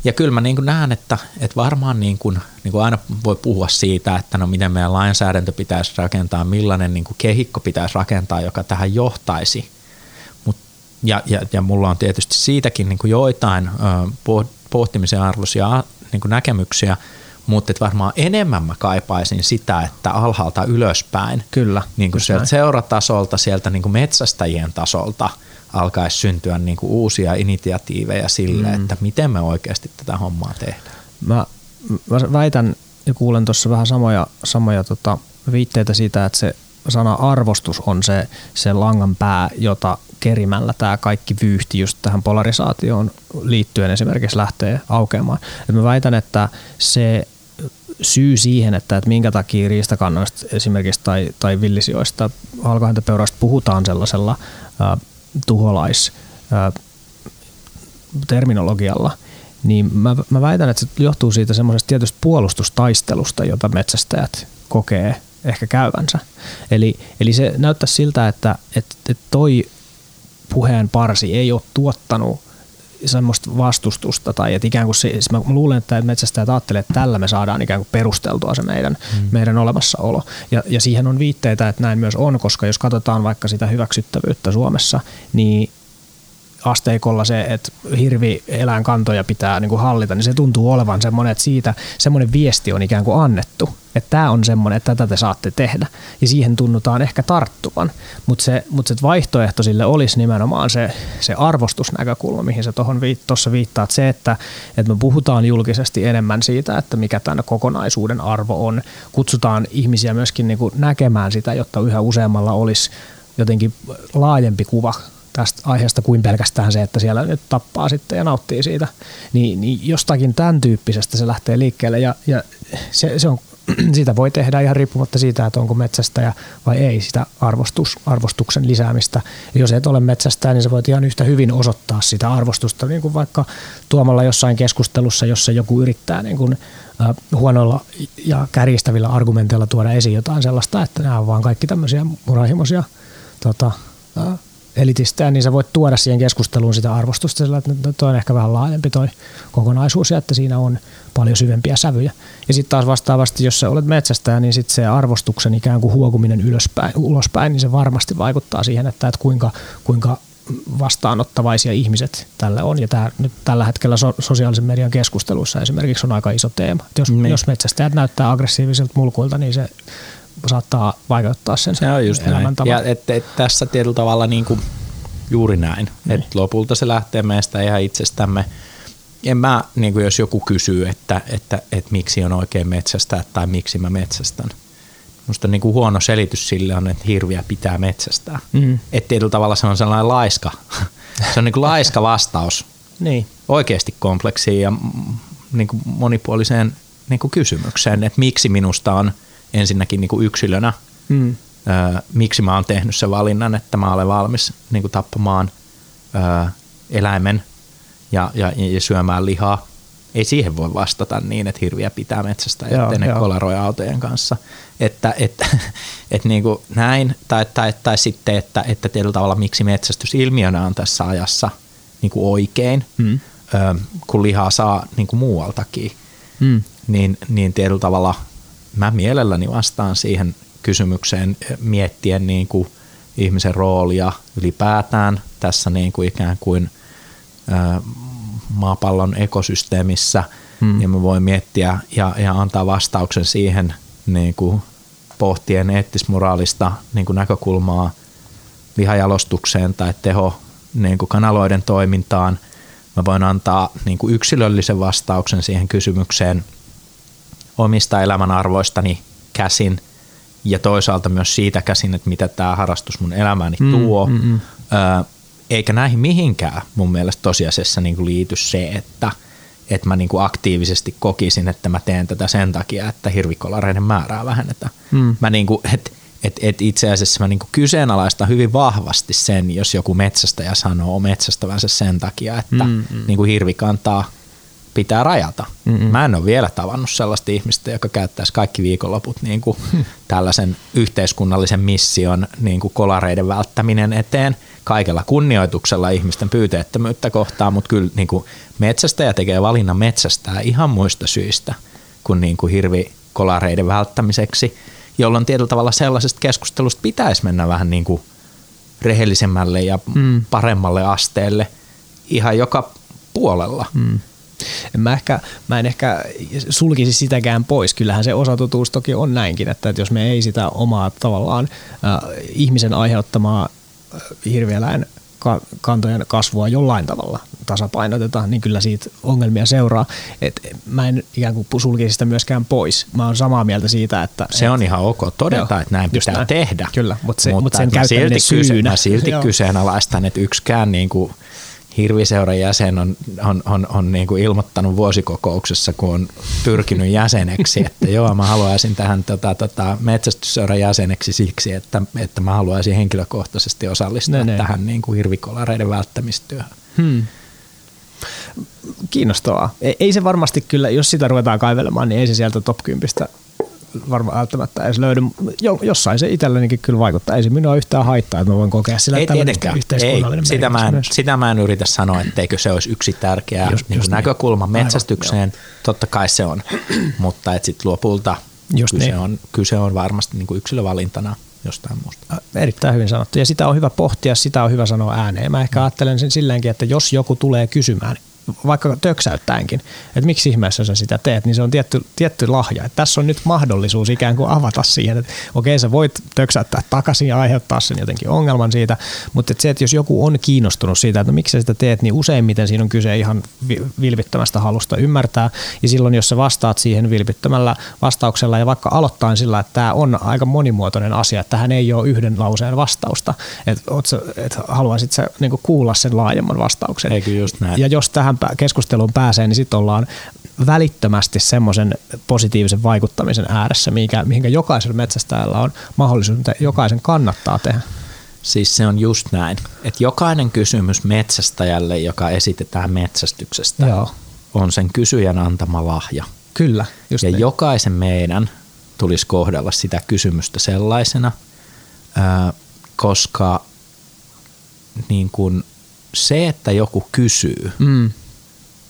Ja kyllä mä niin kuin näen, että, että varmaan niin kuin, niin kuin aina voi puhua siitä, että no miten meidän lainsäädäntö pitäisi rakentaa, millainen niin kuin kehikko pitäisi rakentaa, joka tähän johtaisi. Mut, ja, ja, ja mulla on tietysti siitäkin niin kuin joitain ö, pohtimisen arvoisia niin kuin näkemyksiä, mutta varmaan enemmän mä kaipaisin sitä, että alhaalta ylöspäin, Kyllä, niin kuin sieltä näin. seuratasolta, sieltä niin kuin metsästäjien tasolta alkaisi syntyä niin kuin uusia initiatiiveja sille, mm. että miten me oikeasti tätä hommaa tehdään. Mä, mä väitän ja kuulen tuossa vähän samoja, samoja tota, viitteitä siitä, että se sana arvostus on se, se langan pää, jota kerimällä tämä kaikki vyyhti just tähän polarisaatioon liittyen esimerkiksi lähtee aukeamaan. Et mä väitän, että se syy siihen, että, että minkä takia riistakannoista esimerkiksi tai, tai villisijoista halkohäntäpeurasta puhutaan sellaisella tuholais ä, terminologialla, niin mä, mä väitän, että se johtuu siitä semmoisesta tietystä puolustustaistelusta, jota metsästäjät kokee ehkä käyvänsä. Eli, eli se näyttää siltä, että, että, että toi puheen parsi ei ole tuottanut semmoista vastustusta tai että ikään kuin se, mä luulen, että metsästäjät ajattelee, että tällä me saadaan ikään kuin perusteltua se meidän, mm. meidän olemassaolo. Ja, ja siihen on viitteitä, että näin myös on, koska jos katsotaan vaikka sitä hyväksyttävyyttä Suomessa, niin asteikolla se, että hirvi eläinkantoja pitää niin kuin hallita, niin se tuntuu olevan semmoinen, että siitä semmoinen viesti on ikään kuin annettu, että tämä on semmoinen, että tätä te saatte tehdä. Ja siihen tunnutaan ehkä tarttuvan, mutta se, mutta se vaihtoehto sille olisi nimenomaan se, se arvostusnäkökulma, mihin se tuossa viit, viittaat, se, että, että me puhutaan julkisesti enemmän siitä, että mikä tämän kokonaisuuden arvo on, kutsutaan ihmisiä myöskin niin kuin näkemään sitä, jotta yhä useammalla olisi jotenkin laajempi kuva tästä aiheesta kuin pelkästään se, että siellä nyt tappaa sitten ja nauttii siitä. Niin, niin jostakin tämän tyyppisestä se lähtee liikkeelle ja, ja se, se on, siitä voi tehdä ihan riippumatta siitä, että onko metsästäjä vai ei, sitä arvostus, arvostuksen lisäämistä. Ja jos et ole metsästäjä, niin sä voit ihan yhtä hyvin osoittaa sitä arvostusta, niin kuin vaikka tuomalla jossain keskustelussa, jossa joku yrittää niin kuin, huonoilla ja kärjistävillä argumenteilla tuoda esiin jotain sellaista, että nämä on vaan kaikki tämmöisiä murahimoisia tota, elitistä, niin sä voit tuoda siihen keskusteluun sitä arvostusta sillä, että toi on ehkä vähän laajempi toi kokonaisuus ja että siinä on paljon syvempiä sävyjä. Ja sitten taas vastaavasti, jos sä olet metsästäjä, niin sitten se arvostuksen ikään kuin huokuminen ylöspäin, ulospäin, niin se varmasti vaikuttaa siihen, että, että kuinka, kuinka vastaanottavaisia ihmiset tälle on. Ja tämä, nyt tällä hetkellä so, sosiaalisen median keskustelussa esimerkiksi on aika iso teema. Et jos, niin. jos metsästäjät näyttää aggressiivisilta mulkuilta, niin se saattaa vaikuttaa sen, se on just. Ja et, et, tässä tietyllä tavalla niin kuin juuri näin. Niin. Et lopulta se lähtee meistä ihan itsestämme. En mä, niin kuin jos joku kysyy, että, että, että miksi on oikein metsästää tai miksi mä metsästän. Musta niin kuin huono selitys sille on, että hirviä pitää metsästää. Mm. Että tietyllä tavalla se on sellainen laiska. se on niin kuin laiska vastaus. niin. Oikeasti kompleksiin ja niin kuin monipuoliseen niin kuin kysymykseen, että miksi minusta on – ensinnäkin niin kuin yksilönä, mm. ö, miksi mä oon tehnyt sen valinnan, että mä olen valmis niin kuin tappamaan ö, eläimen ja, ja, ja syömään lihaa. Ei siihen voi vastata niin, että hirviä pitää metsästä ja ne kolaroi autojen kanssa. Että, että, että niin kuin näin, tai, tai, tai sitten, että, että tietyllä tavalla miksi metsästys ilmiönä on tässä ajassa niin kuin oikein, mm. ö, kun lihaa saa niin kuin muualtakin, mm. niin, niin tietyllä tavalla – mä mielelläni vastaan siihen kysymykseen miettien niin kuin ihmisen roolia ylipäätään tässä niin kuin ikään kuin maapallon ekosysteemissä hmm. ja mä voin miettiä ja, ja antaa vastauksen siihen niin kuin pohtien eettismoraalista niin kuin näkökulmaa lihajalostukseen tai teho niin kuin kanaloiden toimintaan. Mä voin antaa niin kuin yksilöllisen vastauksen siihen kysymykseen – omista elämänarvoistani käsin ja toisaalta myös siitä käsin, että mitä tämä harrastus mun elämääni mm, tuo. Mm, mm. eikä näihin mihinkään mun mielestä tosiasiassa niin kuin liity se, että, että mä niin kuin aktiivisesti kokisin, että mä teen tätä sen takia, että hirvikolareiden määrää vähennetään. Mm. Mä niin kuin, et, et, et itse asiassa mä niin kuin kyseenalaistan hyvin vahvasti sen, jos joku metsästäjä sanoo metsästävänsä sen takia, että mm, mm. Niin kuin hirvi kantaa – pitää rajata. Mm-mm. Mä en ole vielä tavannut sellaista ihmistä, joka käyttäisi kaikki viikonloput niin kuin hmm. tällaisen yhteiskunnallisen mission niin kuin kolareiden välttäminen eteen kaikella kunnioituksella ihmisten pyyteettömyyttä kohtaan, mutta kyllä niin kuin metsästäjä tekee valinnan metsästää ihan muista syistä kuin, niin kuin hirvi kolareiden välttämiseksi, jolloin tietyllä tavalla sellaisesta keskustelusta pitäisi mennä vähän niin kuin rehellisemmälle ja mm. paremmalle asteelle ihan joka puolella. Mm. Mä, ehkä, mä en ehkä sulkisi sitäkään pois. Kyllähän se osatotuus toki on näinkin, että, että jos me ei sitä omaa tavallaan äh, ihmisen aiheuttamaa äh, hirvieläin kantojen kasvua jollain tavalla tasapainoteta, niin kyllä siitä ongelmia seuraa. Et mä en ikään kuin sulkisi sitä myöskään pois. Mä oon samaa mieltä siitä, että... Se et, on ihan ok todeta, joo, että näin pitää näin. tehdä. Kyllä, mutta, se, mutta, mutta sen käyttäminen silti syynä. Mä silti kyseenalaistan, että yksikään niin kuin Hirviseuran jäsen on, on, on, on niin kuin ilmoittanut vuosikokouksessa, kun on pyrkinyt jäseneksi, että joo, mä haluaisin tähän tota, tota, metsästysseuran jäseneksi siksi, että, että mä haluaisin henkilökohtaisesti osallistua ne, ne. tähän niin kuin hirvikolareiden välttämistyöhön. Hmm. Kiinnostavaa. Ei se varmasti kyllä, jos sitä ruvetaan kaivelemaan, niin ei se sieltä top 10 varmaan välttämättä edes löydy. Jo, jossain se itsellenikin kyllä vaikuttaa. Ei se minua yhtään haittaa, että mä voin kokea sillä ei tietenkään. Ei, sitä, mä en, sitä mä en yritä sanoa, etteikö se olisi yksi tärkeä just, niin just näkökulma niin. metsästykseen. Aivan, Totta kai se on, mutta et sit lopulta just kyse, niin. on, kyse on varmasti niin kuin yksilövalintana jostain muusta. Erittäin hyvin sanottu. Ja sitä on hyvä pohtia, sitä on hyvä sanoa ääneen. Mä ehkä ajattelen sen silleenkin, että jos joku tulee kysymään, vaikka töksäyttäenkin, että miksi ihmeessä sä sitä teet, niin se on tietty, tietty lahja. Että tässä on nyt mahdollisuus ikään kuin avata siihen, että okei sä voit töksäyttää takaisin ja aiheuttaa sen jotenkin ongelman siitä, mutta että se, että jos joku on kiinnostunut siitä, että no miksi sä sitä teet, niin useimmiten siinä on kyse ihan vilpittömästä halusta ymmärtää. Ja silloin, jos sä vastaat siihen vilpittömällä vastauksella ja vaikka aloittain sillä, että tämä on aika monimuotoinen asia, että tähän ei ole yhden lauseen vastausta, että, että haluaisit sä niin kuulla sen laajemman vastauksen. Eikö just näin. Ja jos tähän tähän keskusteluun pääsee, niin sitten ollaan välittömästi semmoisen positiivisen vaikuttamisen ääressä, mihinkä, mihinkä jokaisella metsästäjällä on mahdollisuus, mitä jokaisen kannattaa tehdä. Siis se on just näin, että jokainen kysymys metsästäjälle, joka esitetään metsästyksestä, Joo. on sen kysyjän antama lahja. Kyllä, just Ja niin. jokaisen meidän tulisi kohdella sitä kysymystä sellaisena, koska niin kuin se, että joku kysyy, Mm.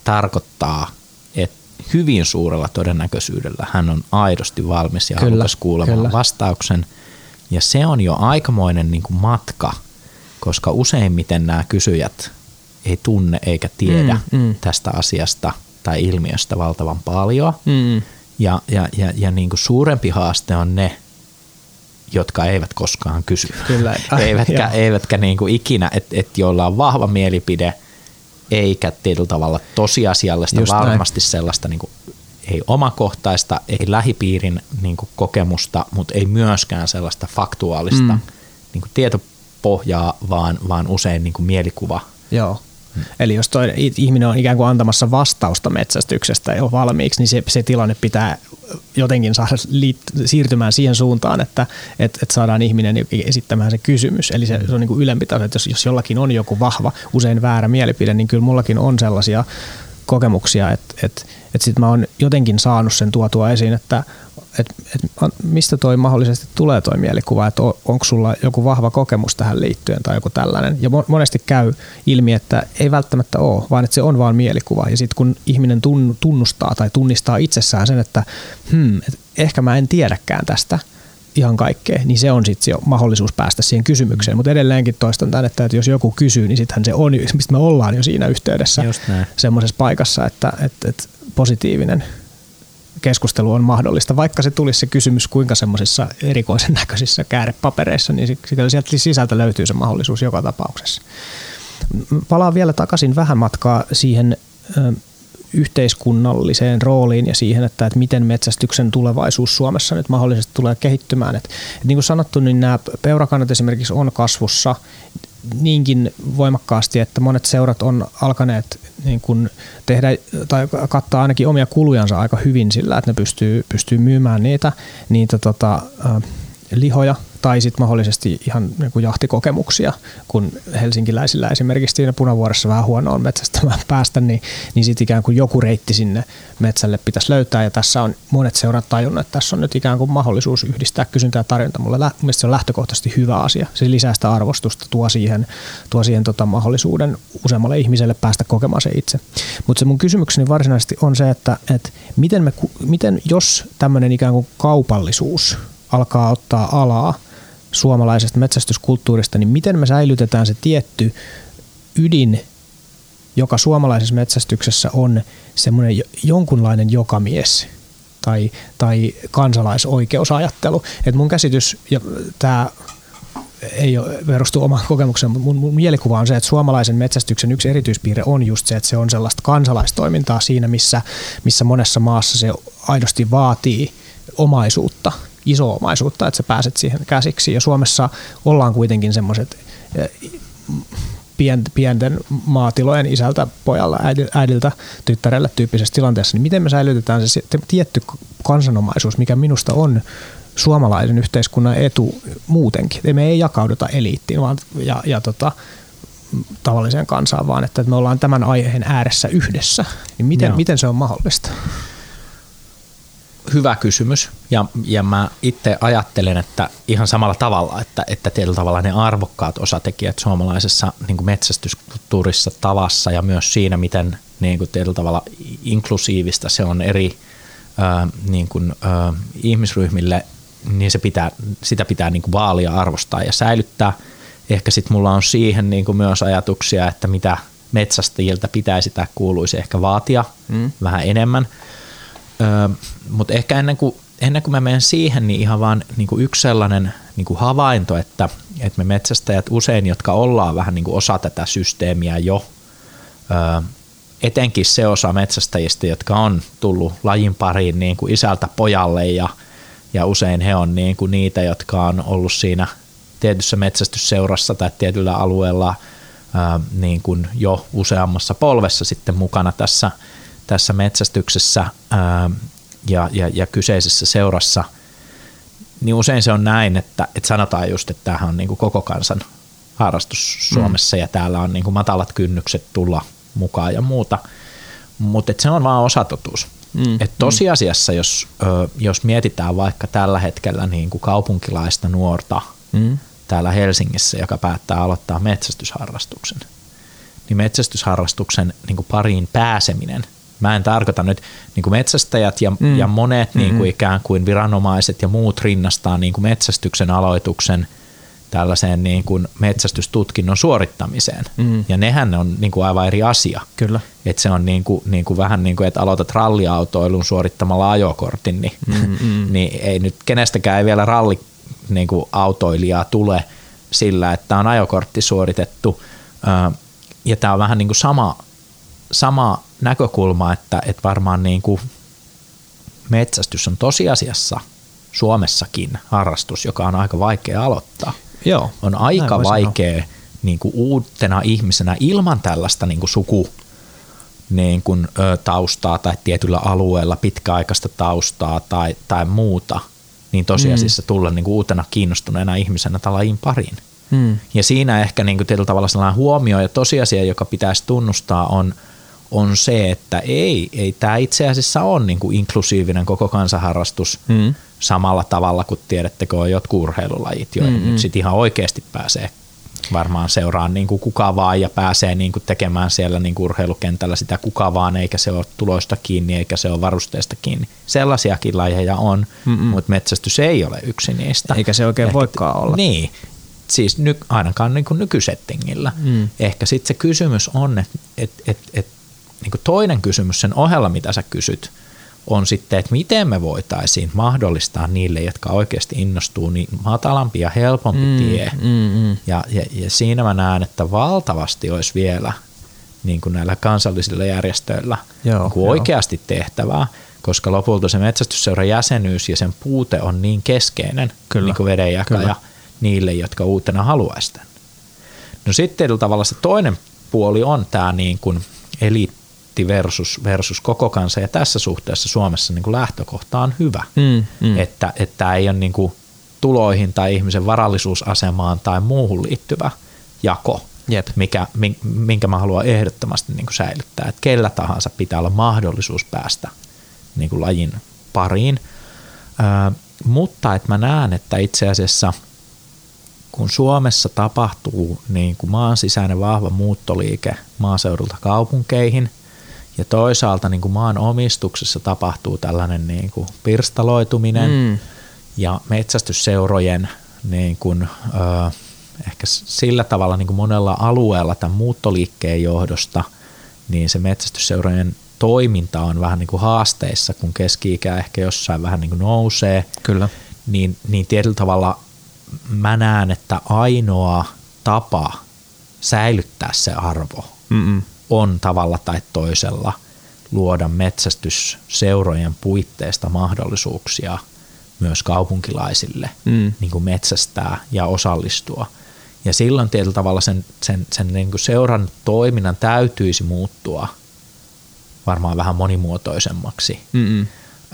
Tarkoittaa, että hyvin suurella todennäköisyydellä hän on aidosti valmis ja Kyllä, halukas kuulemaan kyllä. vastauksen. Ja se on jo aikamoinen niin kuin matka, koska useimmiten nämä kysyjät ei tunne eikä tiedä Mm, mm. tästä asiasta tai ilmiöstä valtavan paljon. Mm. Ja, ja, ja, ja niin kuin suurempi haaste on ne, jotka eivät koskaan kysy. Kyllä. Ai, eivätkä joo. eivätkä niin kuin ikinä, että et joilla on vahva mielipide, eikä tietyllä tavalla tosiasiallista, Just näin. varmasti sellaista niin kuin, ei omakohtaista, ei lähipiirin niin kuin kokemusta, mutta ei myöskään sellaista faktuaalista mm. niin kuin tietopohjaa, vaan, vaan usein niin kuin mielikuva. Joo. Eli jos toi ihminen on ikään kuin antamassa vastausta metsästyksestä jo valmiiksi, niin se, se tilanne pitää jotenkin saada liit, siirtymään siihen suuntaan, että et, et saadaan ihminen esittämään se kysymys. Eli se, se on niin kuin ylempi taso, että jos, jos jollakin on joku vahva, usein väärä mielipide, niin kyllä mullakin on sellaisia kokemuksia, että et, et sit mä oon jotenkin saanut sen tuotua esiin, että et, et, mistä toi mahdollisesti tulee toi mielikuva, että on, onko sulla joku vahva kokemus tähän liittyen tai joku tällainen. Ja mo- monesti käy ilmi, että ei välttämättä ole, vaan että se on vaan mielikuva. Ja sitten kun ihminen tun- tunnustaa tai tunnistaa itsessään sen, että hmm, et ehkä mä en tiedäkään tästä ihan kaikkea, niin se on sitten jo mahdollisuus päästä siihen kysymykseen. Mutta edelleenkin toistan tämän, että jos joku kysyy, niin sittenhän se on, mistä me ollaan jo siinä yhteydessä semmoisessa paikassa, että, että, että positiivinen keskustelu on mahdollista, vaikka se tulisi se kysymys kuinka semmoisissa erikoisen näköisissä käärepapereissa, niin sieltä sisältä löytyy se mahdollisuus joka tapauksessa. Palaan vielä takaisin vähän matkaa siihen yhteiskunnalliseen rooliin ja siihen, että, että miten metsästyksen tulevaisuus Suomessa nyt mahdollisesti tulee kehittymään. Et, et niin kuin sanottu, niin nämä peurakannat esimerkiksi on kasvussa niinkin voimakkaasti, että monet seurat on alkaneet niin kuin tehdä tai kattaa ainakin omia kulujansa aika hyvin sillä, että ne pystyy, pystyy myymään niitä, niitä tota, lihoja tai sitten mahdollisesti ihan niin kuin jahtikokemuksia, kun helsinkiläisillä esimerkiksi siinä punavuoressa vähän huono on metsästämään päästä, niin, niin sitten ikään kuin joku reitti sinne metsälle pitäisi löytää ja tässä on monet seurat tajunnut, että tässä on nyt ikään kuin mahdollisuus yhdistää kysyntä ja tarjonta. Mulle lä- se on lähtökohtaisesti hyvä asia. Se lisää sitä arvostusta, tuo siihen, tuo siihen tota mahdollisuuden useammalle ihmiselle päästä kokemaan se itse. Mutta se mun kysymykseni varsinaisesti on se, että, että miten, me, miten jos tämmöinen ikään kuin kaupallisuus alkaa ottaa alaa suomalaisesta metsästyskulttuurista, niin miten me säilytetään se tietty ydin, joka suomalaisessa metsästyksessä on semmoinen jo- jonkunlainen jokamies tai, tai kansalaisoikeusajattelu. Et mun käsitys, ja tämä ei ole, perustu omaan kokemukseen, mutta mun, mun mielikuva on se, että suomalaisen metsästyksen yksi erityispiirre on just se, että se on sellaista kansalaistoimintaa siinä, missä, missä monessa maassa se aidosti vaatii omaisuutta, iso omaisuutta, että sä pääset siihen käsiksi. Ja Suomessa ollaan kuitenkin semmoiset pien- pienten maatilojen isältä, pojalla, äidi- äidiltä, tyttärelle tyyppisessä tilanteessa, niin miten me säilytetään se tietty kansanomaisuus, mikä minusta on suomalaisen yhteiskunnan etu muutenkin. Me ei jakauduta eliittiin vaan, ja, ja tota, tavalliseen kansaan, vaan että me ollaan tämän aiheen ääressä yhdessä. Niin miten, Joo. miten se on mahdollista? Hyvä kysymys ja, ja mä itse ajattelen, että ihan samalla tavalla, että, että tietyllä tavalla ne arvokkaat osatekijät suomalaisessa niin kuin metsästyskulttuurissa tavassa ja myös siinä, miten niin kuin tietyllä tavalla inklusiivista se on eri ö, niin kuin, ö, ihmisryhmille, niin se pitää, sitä pitää niin kuin vaalia, arvostaa ja säilyttää. Ehkä sitten mulla on siihen niin kuin myös ajatuksia, että mitä metsästäjiltä pitäisi tai kuuluisi ehkä vaatia mm. vähän enemmän. Mutta ehkä ennen kuin, ennen kuin mä menen siihen, niin ihan vaan niin kuin yksi sellainen niin kuin havainto, että, että me metsästäjät usein, jotka ollaan vähän niin kuin osa tätä systeemiä jo, etenkin se osa metsästäjistä, jotka on tullut lajin pariin niin kuin isältä pojalle ja, ja usein he on niin kuin niitä, jotka on ollut siinä tietyssä metsästysseurassa tai tietyllä alueella ää, niin kuin jo useammassa polvessa sitten mukana tässä, tässä metsästyksessä ää, ja, ja, ja kyseisessä seurassa, niin usein se on näin, että, että sanotaan just, että tämähän on niin kuin koko kansan harrastus Suomessa mm. ja täällä on niin kuin matalat kynnykset tulla mukaan ja muuta, mutta se on vaan osatotuus. Mm. Et tosiasiassa, jos, ö, jos mietitään vaikka tällä hetkellä niin kuin kaupunkilaista nuorta, mm. täällä Helsingissä, joka päättää aloittaa metsästysharrastuksen, niin metsästysharrastuksen niin kuin pariin pääseminen, mä en tarkoita nyt niin kuin metsästäjät ja, mm. ja monet mm-hmm. niin kuin ikään kuin viranomaiset ja muut rinnastaa niin kuin metsästyksen aloituksen tällaiseen niin kuin metsästystutkinnon suorittamiseen. Mm. Ja nehän on niin kuin aivan eri asia. Kyllä. Et se on niin kuin, niin kuin vähän niin kuin, että aloitat ralliautoilun suorittamalla ajokortin, niin, mm-hmm. niin ei nyt kenestäkään ei vielä ralli niin kuin autoilijaa tule sillä, että on ajokortti suoritettu. Ja tämä on vähän niin kuin sama, sama näkökulma, että, että varmaan niin kuin metsästys on tosiasiassa Suomessakin harrastus, joka on aika vaikea aloittaa. Joo, on aika vaikea niin kuin uutena ihmisenä ilman tällaista niin kuin suku niin kuin, ö, taustaa tai tietyllä alueella pitkäaikaista taustaa tai, tai muuta, niin tosiasiassa mm. tulla niin kuin uutena kiinnostuneena ihmisenä lajin pariin. Mm. Ja siinä ehkä niin kuin tietyllä tavalla sellainen huomio ja tosiasia, joka pitäisi tunnustaa, on, on se, että ei, ei tämä itse asiassa ole niin kuin inklusiivinen koko kansanharrastus mm. samalla tavalla kuin tiedättekö on jotkut urheilulajit, joihin mm-hmm. nyt sit ihan oikeasti pääsee varmaan seuraan niin kuin kuka vaan ja pääsee niin kuin tekemään siellä niin kuin urheilukentällä sitä kuka vaan, eikä se ole tuloista kiinni, eikä se ole varusteista kiinni. Sellaisiakin lajeja on, Mm-mm. mutta metsästys ei ole yksi niistä. Eikä se oikein Ehkä, voikaan olla. Niin, siis ny, ainakaan niin kuin nykysettingillä. Mm. Ehkä sitten se kysymys on, että et, et, et, niin kuin toinen kysymys sen ohella, mitä sä kysyt, on sitten, että miten me voitaisiin mahdollistaa niille, jotka oikeasti innostuu, niin matalampi ja helpompi mm, tie. Mm, mm. Ja, ja, ja siinä mä näen, että valtavasti olisi vielä niin kuin näillä kansallisilla järjestöillä joo, niin kuin oikeasti tehtävää, koska lopulta se metsästysseuran jäsenyys ja sen puute on niin keskeinen kyllä, niin kuin vedenjakaja kyllä. niille, jotka uutena haluaisi No sitten tavalla se toinen puoli on tämä niin kuin eliitti eliitti versus, versus koko kansa. Ja tässä suhteessa Suomessa niin kuin lähtökohta on hyvä, mm, mm. että, että ei ole niin kuin tuloihin tai ihmisen varallisuusasemaan tai muuhun liittyvä jako, Jep. Mikä, minkä mä haluan ehdottomasti niin kuin säilyttää. Että kellä tahansa pitää olla mahdollisuus päästä niin kuin lajin pariin. Ö, mutta että mä näen, että itse asiassa kun Suomessa tapahtuu niin kuin maan sisäinen vahva muuttoliike maaseudulta kaupunkeihin – ja toisaalta niin kuin maan omistuksessa tapahtuu tällainen niin kuin pirstaloituminen mm. ja metsästysseurojen niin kuin, ö, ehkä sillä tavalla niin kuin monella alueella tämän muuttoliikkeen johdosta, niin se metsästysseurojen toiminta on vähän niin kuin haasteissa, kun keski-ikä ehkä jossain vähän niin kuin nousee. Kyllä. Niin, niin tietyllä tavalla mä näen, että ainoa tapa säilyttää se arvo Mm-mm on tavalla tai toisella luoda metsästysseurojen puitteista mahdollisuuksia myös kaupunkilaisille mm. niin kuin metsästää ja osallistua. Ja silloin tietyllä tavalla sen, sen, sen niin kuin seuran toiminnan täytyisi muuttua varmaan vähän monimuotoisemmaksi.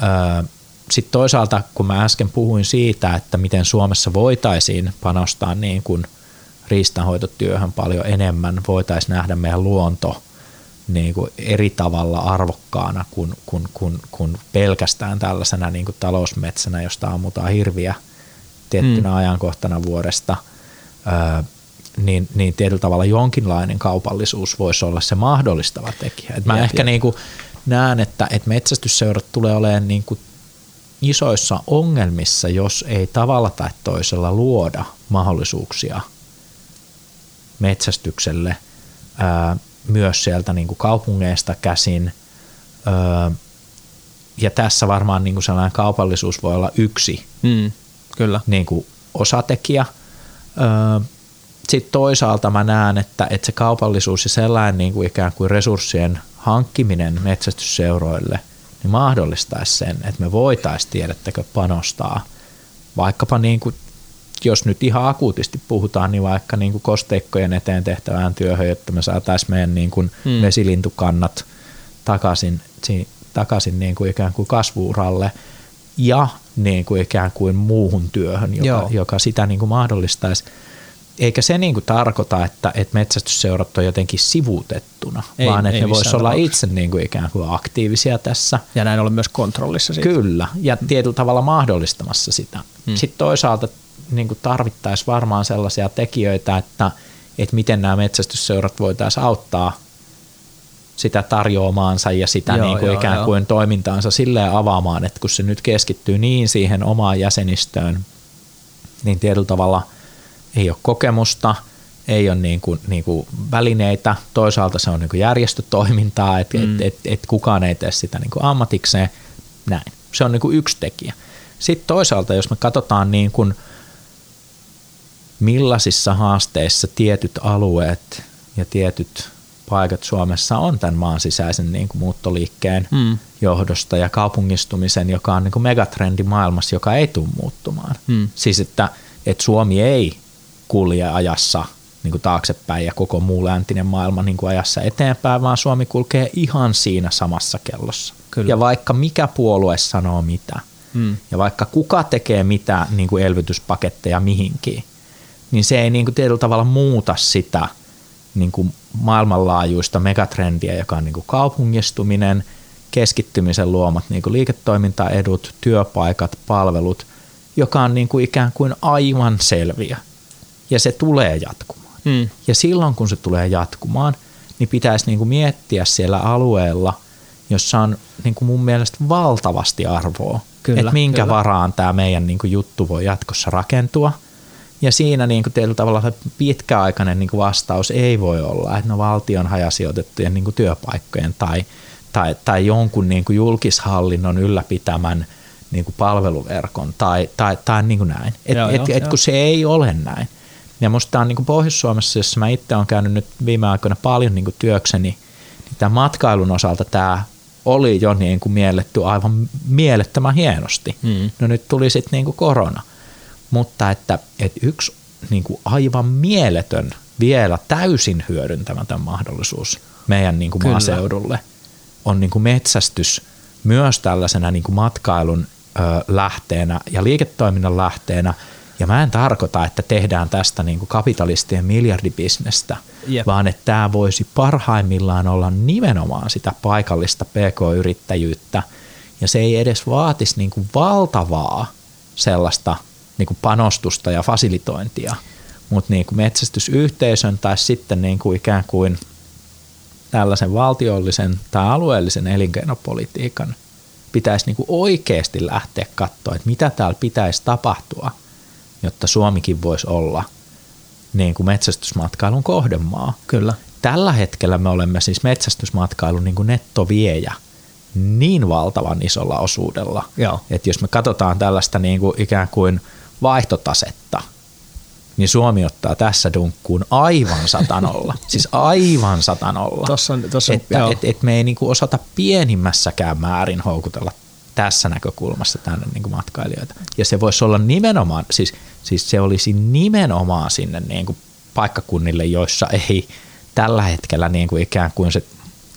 Öö, Sitten toisaalta, kun mä äsken puhuin siitä, että miten Suomessa voitaisiin panostaa niin kuin – riistanhoitotyöhön paljon enemmän, voitaisiin nähdä meidän luonto niin kuin eri tavalla arvokkaana kuin, kuin, kuin, kuin pelkästään tällaisena niin kuin talousmetsänä, josta ammutaan hirviä tiettynä mm. ajankohtana vuodesta, öö, niin, niin tietyllä tavalla jonkinlainen kaupallisuus voisi olla se mahdollistava tekijä. Et mä jep, ehkä niin kuin näen, että, että metsästysseurat tulee olemaan niin kuin isoissa ongelmissa, jos ei tavalla tai toisella luoda mahdollisuuksia – metsästykselle myös sieltä niin kuin kaupungeista käsin. Ää, ja tässä varmaan niin kuin sellainen kaupallisuus voi olla yksi mm, kyllä. Niin kuin osatekijä. Sitten toisaalta mä näen, että, että se kaupallisuus ja sellainen niin kuin ikään kuin resurssien hankkiminen metsästysseuroille niin mahdollistaisi sen, että me voitaisiin tiedättekö panostaa vaikkapa niin kuin jos nyt ihan akuutisti puhutaan, niin vaikka niin kuin kosteikkojen eteen tehtävään työhön, että me saataisiin meidän niin kuin hmm. vesilintukannat takaisin, takaisin niin kuin ikään kuin kasvuuralle ja niin kuin ikään kuin muuhun työhön, joka, joka sitä niin kuin mahdollistaisi. Eikä se niin kuin tarkoita, että, että metsästysseurat on jotenkin sivuutettuna, ei, vaan että ei ne voisivat olla itse niin kuin ikään kuin aktiivisia tässä. Ja näin olla myös kontrollissa siitä. Kyllä, ja tietyllä tavalla mahdollistamassa sitä. Hmm. Sitten toisaalta niin kuin tarvittaisiin varmaan sellaisia tekijöitä, että, että miten nämä metsästysseurat voitaisiin auttaa sitä tarjoamaansa ja sitä joo, niin kuin joo, ikään joo. kuin toimintaansa silleen avaamaan, että kun se nyt keskittyy niin siihen omaan jäsenistöön, niin tietyllä tavalla ei ole kokemusta, ei ole niin kuin, niin kuin välineitä, toisaalta se on niin kuin järjestötoimintaa, että mm. et, et, et kukaan ei tee sitä niin kuin ammatikseen, näin. Se on niin kuin yksi tekijä. Sitten toisaalta, jos me katsotaan niin kuin, millaisissa haasteissa tietyt alueet ja tietyt paikat Suomessa on tämän maan sisäisen niin kuin muuttoliikkeen mm. johdosta ja kaupungistumisen, joka on niin kuin megatrendi maailmassa, joka ei tule muuttumaan. Mm. Siis että, että Suomi ei kulje ajassa niin kuin taaksepäin ja koko muu läntinen maailma niin kuin ajassa eteenpäin, vaan Suomi kulkee ihan siinä samassa kellossa. Kyllä. Ja vaikka mikä puolue sanoo mitä, mm. ja vaikka kuka tekee mitä niin kuin elvytyspaketteja mihinkin, niin se ei niin kuin tietyllä tavalla muuta sitä niin kuin maailmanlaajuista megatrendiä, joka on niin kuin kaupungistuminen, keskittymisen luomat niin kuin liiketoimintaedut, työpaikat, palvelut, joka on niin kuin ikään kuin aivan selviä. Ja se tulee jatkumaan. Mm. Ja silloin kun se tulee jatkumaan, niin pitäisi niin kuin miettiä siellä alueella, jossa on niin kuin mun mielestä valtavasti arvoa, kyllä, että minkä kyllä. varaan tämä meidän niin kuin juttu voi jatkossa rakentua – ja siinä niin kuin tietyllä tavalla se pitkäaikainen niin kuin vastaus ei voi olla, että no valtion hajasijoitettujen niin kuin työpaikkojen tai, tai, tai jonkun niin kuin julkishallinnon ylläpitämän niin kuin palveluverkon tai, tai, tai niin kuin näin. Et, joo, et, joo, et, kun se ei ole näin. Ja musta tämä on niin kuin Pohjois-Suomessa, jossa mä itse olen käynyt nyt viime aikoina paljon niin kuin työkseni, niin tämän matkailun osalta tämä oli jo niin kuin mielletty aivan mielettömän hienosti. Mm. No nyt tuli sitten niin kuin korona mutta että, että yksi niin kuin aivan mieletön, vielä täysin hyödyntämätön mahdollisuus meidän niin kuin maaseudulle on niin kuin metsästys myös tällaisena niin kuin matkailun ö, lähteenä ja liiketoiminnan lähteenä. Ja mä en tarkoita, että tehdään tästä niin kuin kapitalistien miljardibisnestä, Jep. vaan että tämä voisi parhaimmillaan olla nimenomaan sitä paikallista pk-yrittäjyyttä. Ja se ei edes vaatisi niin kuin valtavaa sellaista – niin kuin panostusta ja fasilitointia, mutta niin kuin metsästysyhteisön tai sitten niin kuin ikään kuin tällaisen valtiollisen tai alueellisen elinkeinopolitiikan pitäisi niin kuin oikeasti lähteä katsoa, että mitä täällä pitäisi tapahtua, jotta Suomikin voisi olla niin kuin metsästysmatkailun kohdemaa. Kyllä. Tällä hetkellä me olemme siis metsästysmatkailun niin kuin nettoviejä niin valtavan isolla osuudella, Joo. että jos me katsotaan tällaista niin kuin ikään kuin – vaihtotasetta, niin Suomi ottaa tässä dunkkuun aivan satanolla. siis aivan satanolla. Tossa on, tossa on, että et, et me ei niinku osata pienimmässäkään määrin houkutella tässä näkökulmassa tänne niinku matkailijoita. Ja se voisi olla nimenomaan, siis, siis se olisi nimenomaan sinne niinku paikkakunnille, joissa ei tällä hetkellä niinku ikään kuin se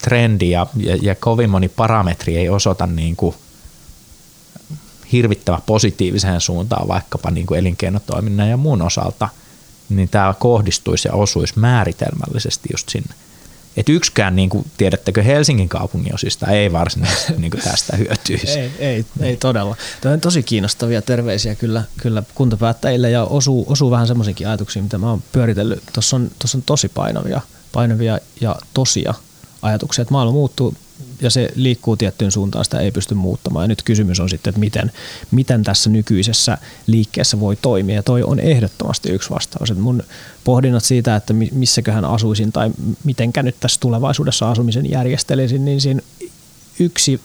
trendi ja, ja, ja kovin moni parametri ei osoita niinku hirvittävä positiiviseen suuntaan vaikkapa niin kuin elinkeinotoiminnan ja muun osalta, niin tämä kohdistuisi ja osuisi määritelmällisesti just sinne. Et yksikään, niin kuin, tiedättekö, Helsingin kaupungin osista ei varsinaisesti niin kuin tästä hyötyisi. ei, ei, ei todella. Tämä on tosi kiinnostavia terveisiä kyllä, kyllä kuntapäättäjille ja osuu, osuu vähän semmoisiinkin ajatuksiin, mitä mä oon pyöritellyt. Tuossa on, on tosi painavia, painavia ja tosia ajatuksia, että maailma muuttuu ja se liikkuu tiettyyn suuntaan, sitä ei pysty muuttamaan. Ja nyt kysymys on sitten, että miten, miten tässä nykyisessä liikkeessä voi toimia. Ja toi on ehdottomasti yksi vastaus. Että mun pohdinnat siitä, että missäköhän asuisin tai mitenkä nyt tässä tulevaisuudessa asumisen järjestelisin, niin siinä yksi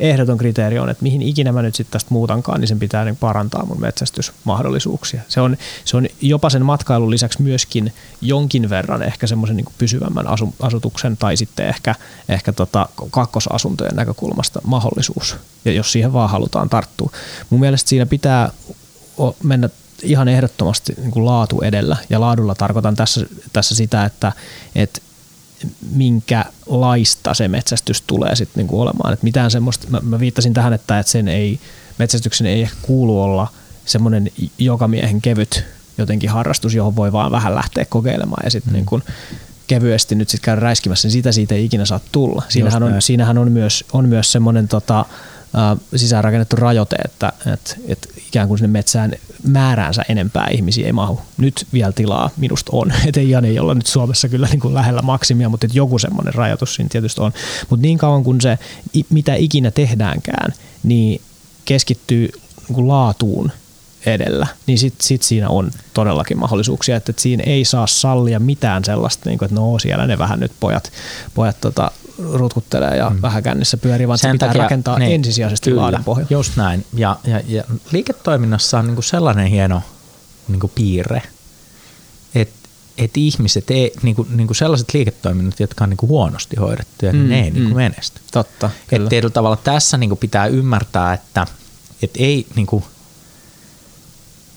ehdoton kriteeri on, että mihin ikinä mä nyt sitten tästä muutankaan, niin sen pitää niin parantaa mun metsästysmahdollisuuksia. Se on, se on jopa sen matkailun lisäksi myöskin jonkin verran ehkä semmoisen niin pysyvämmän asu, asutuksen tai sitten ehkä, ehkä tota kakkosasuntojen näkökulmasta mahdollisuus, ja jos siihen vaan halutaan tarttua. Mun mielestä siinä pitää mennä ihan ehdottomasti niin kuin laatu edellä, ja laadulla tarkoitan tässä, tässä sitä, että, että minkälaista se metsästys tulee sitten niinku olemaan. Et mitään semmoista, mä, mä viittasin tähän, että, et sen ei, metsästyksen ei ehkä kuulu olla semmoinen joka miehen kevyt jotenkin harrastus, johon voi vaan vähän lähteä kokeilemaan ja sitten mm. niin kevyesti nyt sitten käydä räiskimässä, niin sitä siitä ei ikinä saa tulla. Siinähän on, siinähän on myös, on myös semmoinen tota, sisäänrakennettu rajoite, että, että, että ikään kuin sinne metsään määräänsä enempää ihmisiä ei mahu. Nyt vielä tilaa minusta on, että ei, ei olla nyt Suomessa kyllä niin kuin lähellä maksimia, mutta joku semmoinen rajoitus siinä tietysti on. Mutta niin kauan kuin se, mitä ikinä tehdäänkään, niin keskittyy niin laatuun edellä, niin sitten sit siinä on todellakin mahdollisuuksia, että, että siinä ei saa sallia mitään sellaista, niin kuin, että no siellä ne vähän nyt pojat, pojat tota, rutkuttelee ja mm. vähän kännissä pyörii, vaan Sen se pitää takia, rakentaa niin, ensisijaisesti kyllä, laadun pohjalta. Just näin. Ja, ja, ja liiketoiminnassa on niin kuin sellainen hieno niin kuin piirre, että et ihmiset, ei, niin kuin, niin kuin sellaiset liiketoiminnat, jotka on niin kuin huonosti hoidettuja, niin mm, niin ne ei mm. niin kuin menesty. Totta, kyllä. Et tietyllä tavalla tässä niin kuin pitää ymmärtää, että et ei niin kuin,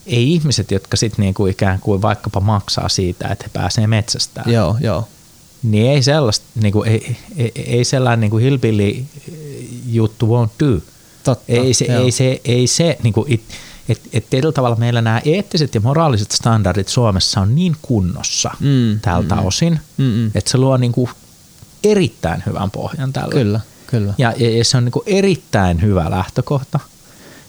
ei ihmiset, jotka sitten niinku ikään kuin vaikkapa maksaa siitä, että he pääsee metsästään. Joo, joo. Niin ei sellaista, niinku, ei, ei, ei sellainen niinku hillbilly juttu won't do. Totta, ei se, ei se, ei se niinku, it, et, et tietyllä tavalla meillä nämä eettiset ja moraaliset standardit Suomessa on niin kunnossa mm, tältä mm, osin, mm, että se luo niinku erittäin hyvän pohjan tällä. Kyllä, kyllä. Ja, ja, ja se on niinku erittäin hyvä lähtökohta.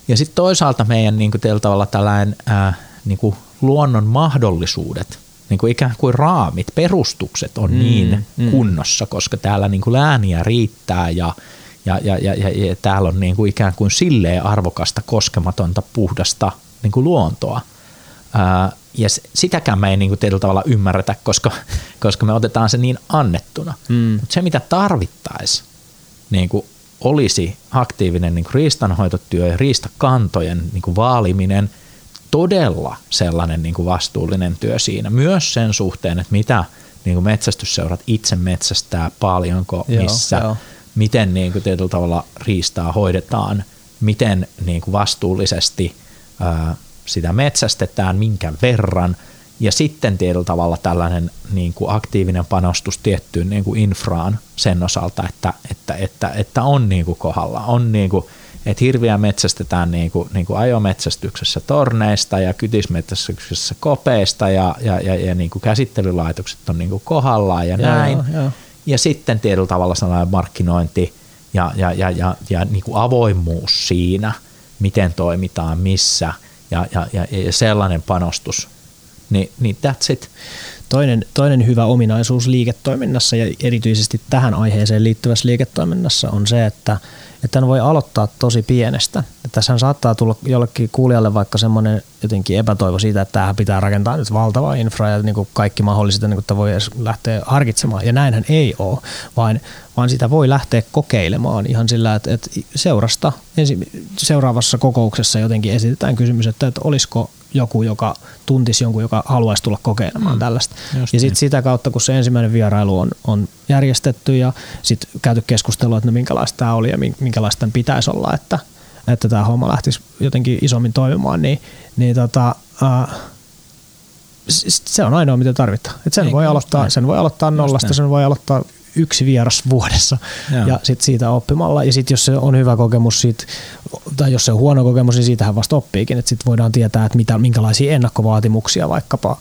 Ja sitten toisaalta meidän niin kuin, tavalla tällainen ää, niin kuin luonnon mahdollisuudet, niin kuin ikään kuin raamit, perustukset on mm, niin mm. kunnossa, koska täällä niin kuin lääniä riittää ja, ja, ja, ja, ja, ja täällä on niin kuin ikään kuin silleen arvokasta, koskematonta, puhdasta niin kuin luontoa. Ää, ja sitäkään me ei niin kuin tietyllä tavalla ymmärretä, koska, koska me otetaan se niin annettuna. Mm. Mutta se, mitä tarvittaisiin niin kuin olisi aktiivinen niin kuin riistanhoitotyö ja riistakantojen niin kuin vaaliminen todella sellainen niin kuin vastuullinen työ siinä. Myös sen suhteen, että mitä niin kuin metsästysseurat itse metsästää, paljonko, missä, joo, joo. miten niin kuin tietyllä tavalla riistaa hoidetaan, miten niin kuin vastuullisesti ää, sitä metsästetään, minkä verran – ja sitten tietyllä tavalla tällainen niin kuin aktiivinen panostus tiettyyn niin kuin infraan sen osalta, että, että, että, että on niin kuin kohdalla, on niin kuin, että hirviä metsästetään niin kuin, niin kuin ajometsästyksessä torneista ja kytismetsästyksessä kopeista ja, ja, ja, ja niin kuin käsittelylaitokset on niin kuin kohdallaan ja näin. Joo, joo. Ja sitten tietyllä tavalla sellainen markkinointi ja, ja, ja, ja, ja niin kuin avoimuus siinä, miten toimitaan, missä ja, ja, ja, ja sellainen panostus niin, niin that's it. Toinen, toinen hyvä ominaisuus liiketoiminnassa ja erityisesti tähän aiheeseen liittyvässä liiketoiminnassa on se, että, että voi aloittaa tosi pienestä. Tässä saattaa tulla jollekin kuulijalle vaikka semmoinen jotenkin epätoivo siitä, että tähän pitää rakentaa nyt valtava infra ja niin kuin kaikki mahdolliset, niin kuin voi edes lähteä harkitsemaan. Ja näinhän ei ole, vaan, vaan sitä voi lähteä kokeilemaan ihan sillä, että, että seurasta ensi, seuraavassa kokouksessa jotenkin esitetään kysymys, että, että olisiko joku, joka tuntisi jonkun, joka haluaisi tulla kokeilemaan mm. tällaista. Just ja sitten niin. sitä kautta, kun se ensimmäinen vierailu on, on järjestetty ja sitten käyty keskustelua, että no minkälaista tämä oli ja minkälaista tämän pitäisi olla, että, että tämä homma lähtisi jotenkin isommin toimimaan, niin, niin tota, uh, se on ainoa, mitä tarvitaan. Et sen, voi aloittaa, sen voi aloittaa nollasta, sen voi aloittaa yksi vieras vuodessa Joo. ja sit siitä oppimalla. Ja sitten jos se on hyvä kokemus siitä, tai jos se on huono kokemus, niin siitähän vasta oppiikin. Että sitten voidaan tietää, että mitä, minkälaisia ennakkovaatimuksia vaikkapa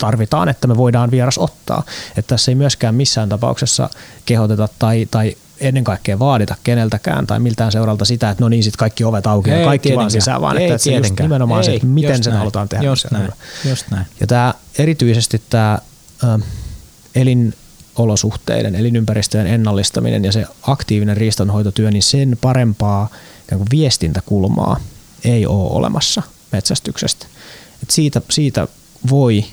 tarvitaan, että me voidaan vieras ottaa. Että tässä ei myöskään missään tapauksessa kehoteta tai, tai ennen kaikkea vaadita keneltäkään tai miltään seuralta sitä, että no niin, sitten kaikki ovet auki ei, ja kaikki tietenkään. vaan sisään, vaan ei, että se just nimenomaan ei, se, että miten sen näin. halutaan tehdä. Just näin. Just näin. Ja tämä erityisesti tämä elin olosuhteiden, elinympäristöjen ennallistaminen ja se aktiivinen riistanhoitotyö, niin sen parempaa kuin viestintäkulmaa ei ole olemassa metsästyksestä. Et siitä, siitä voi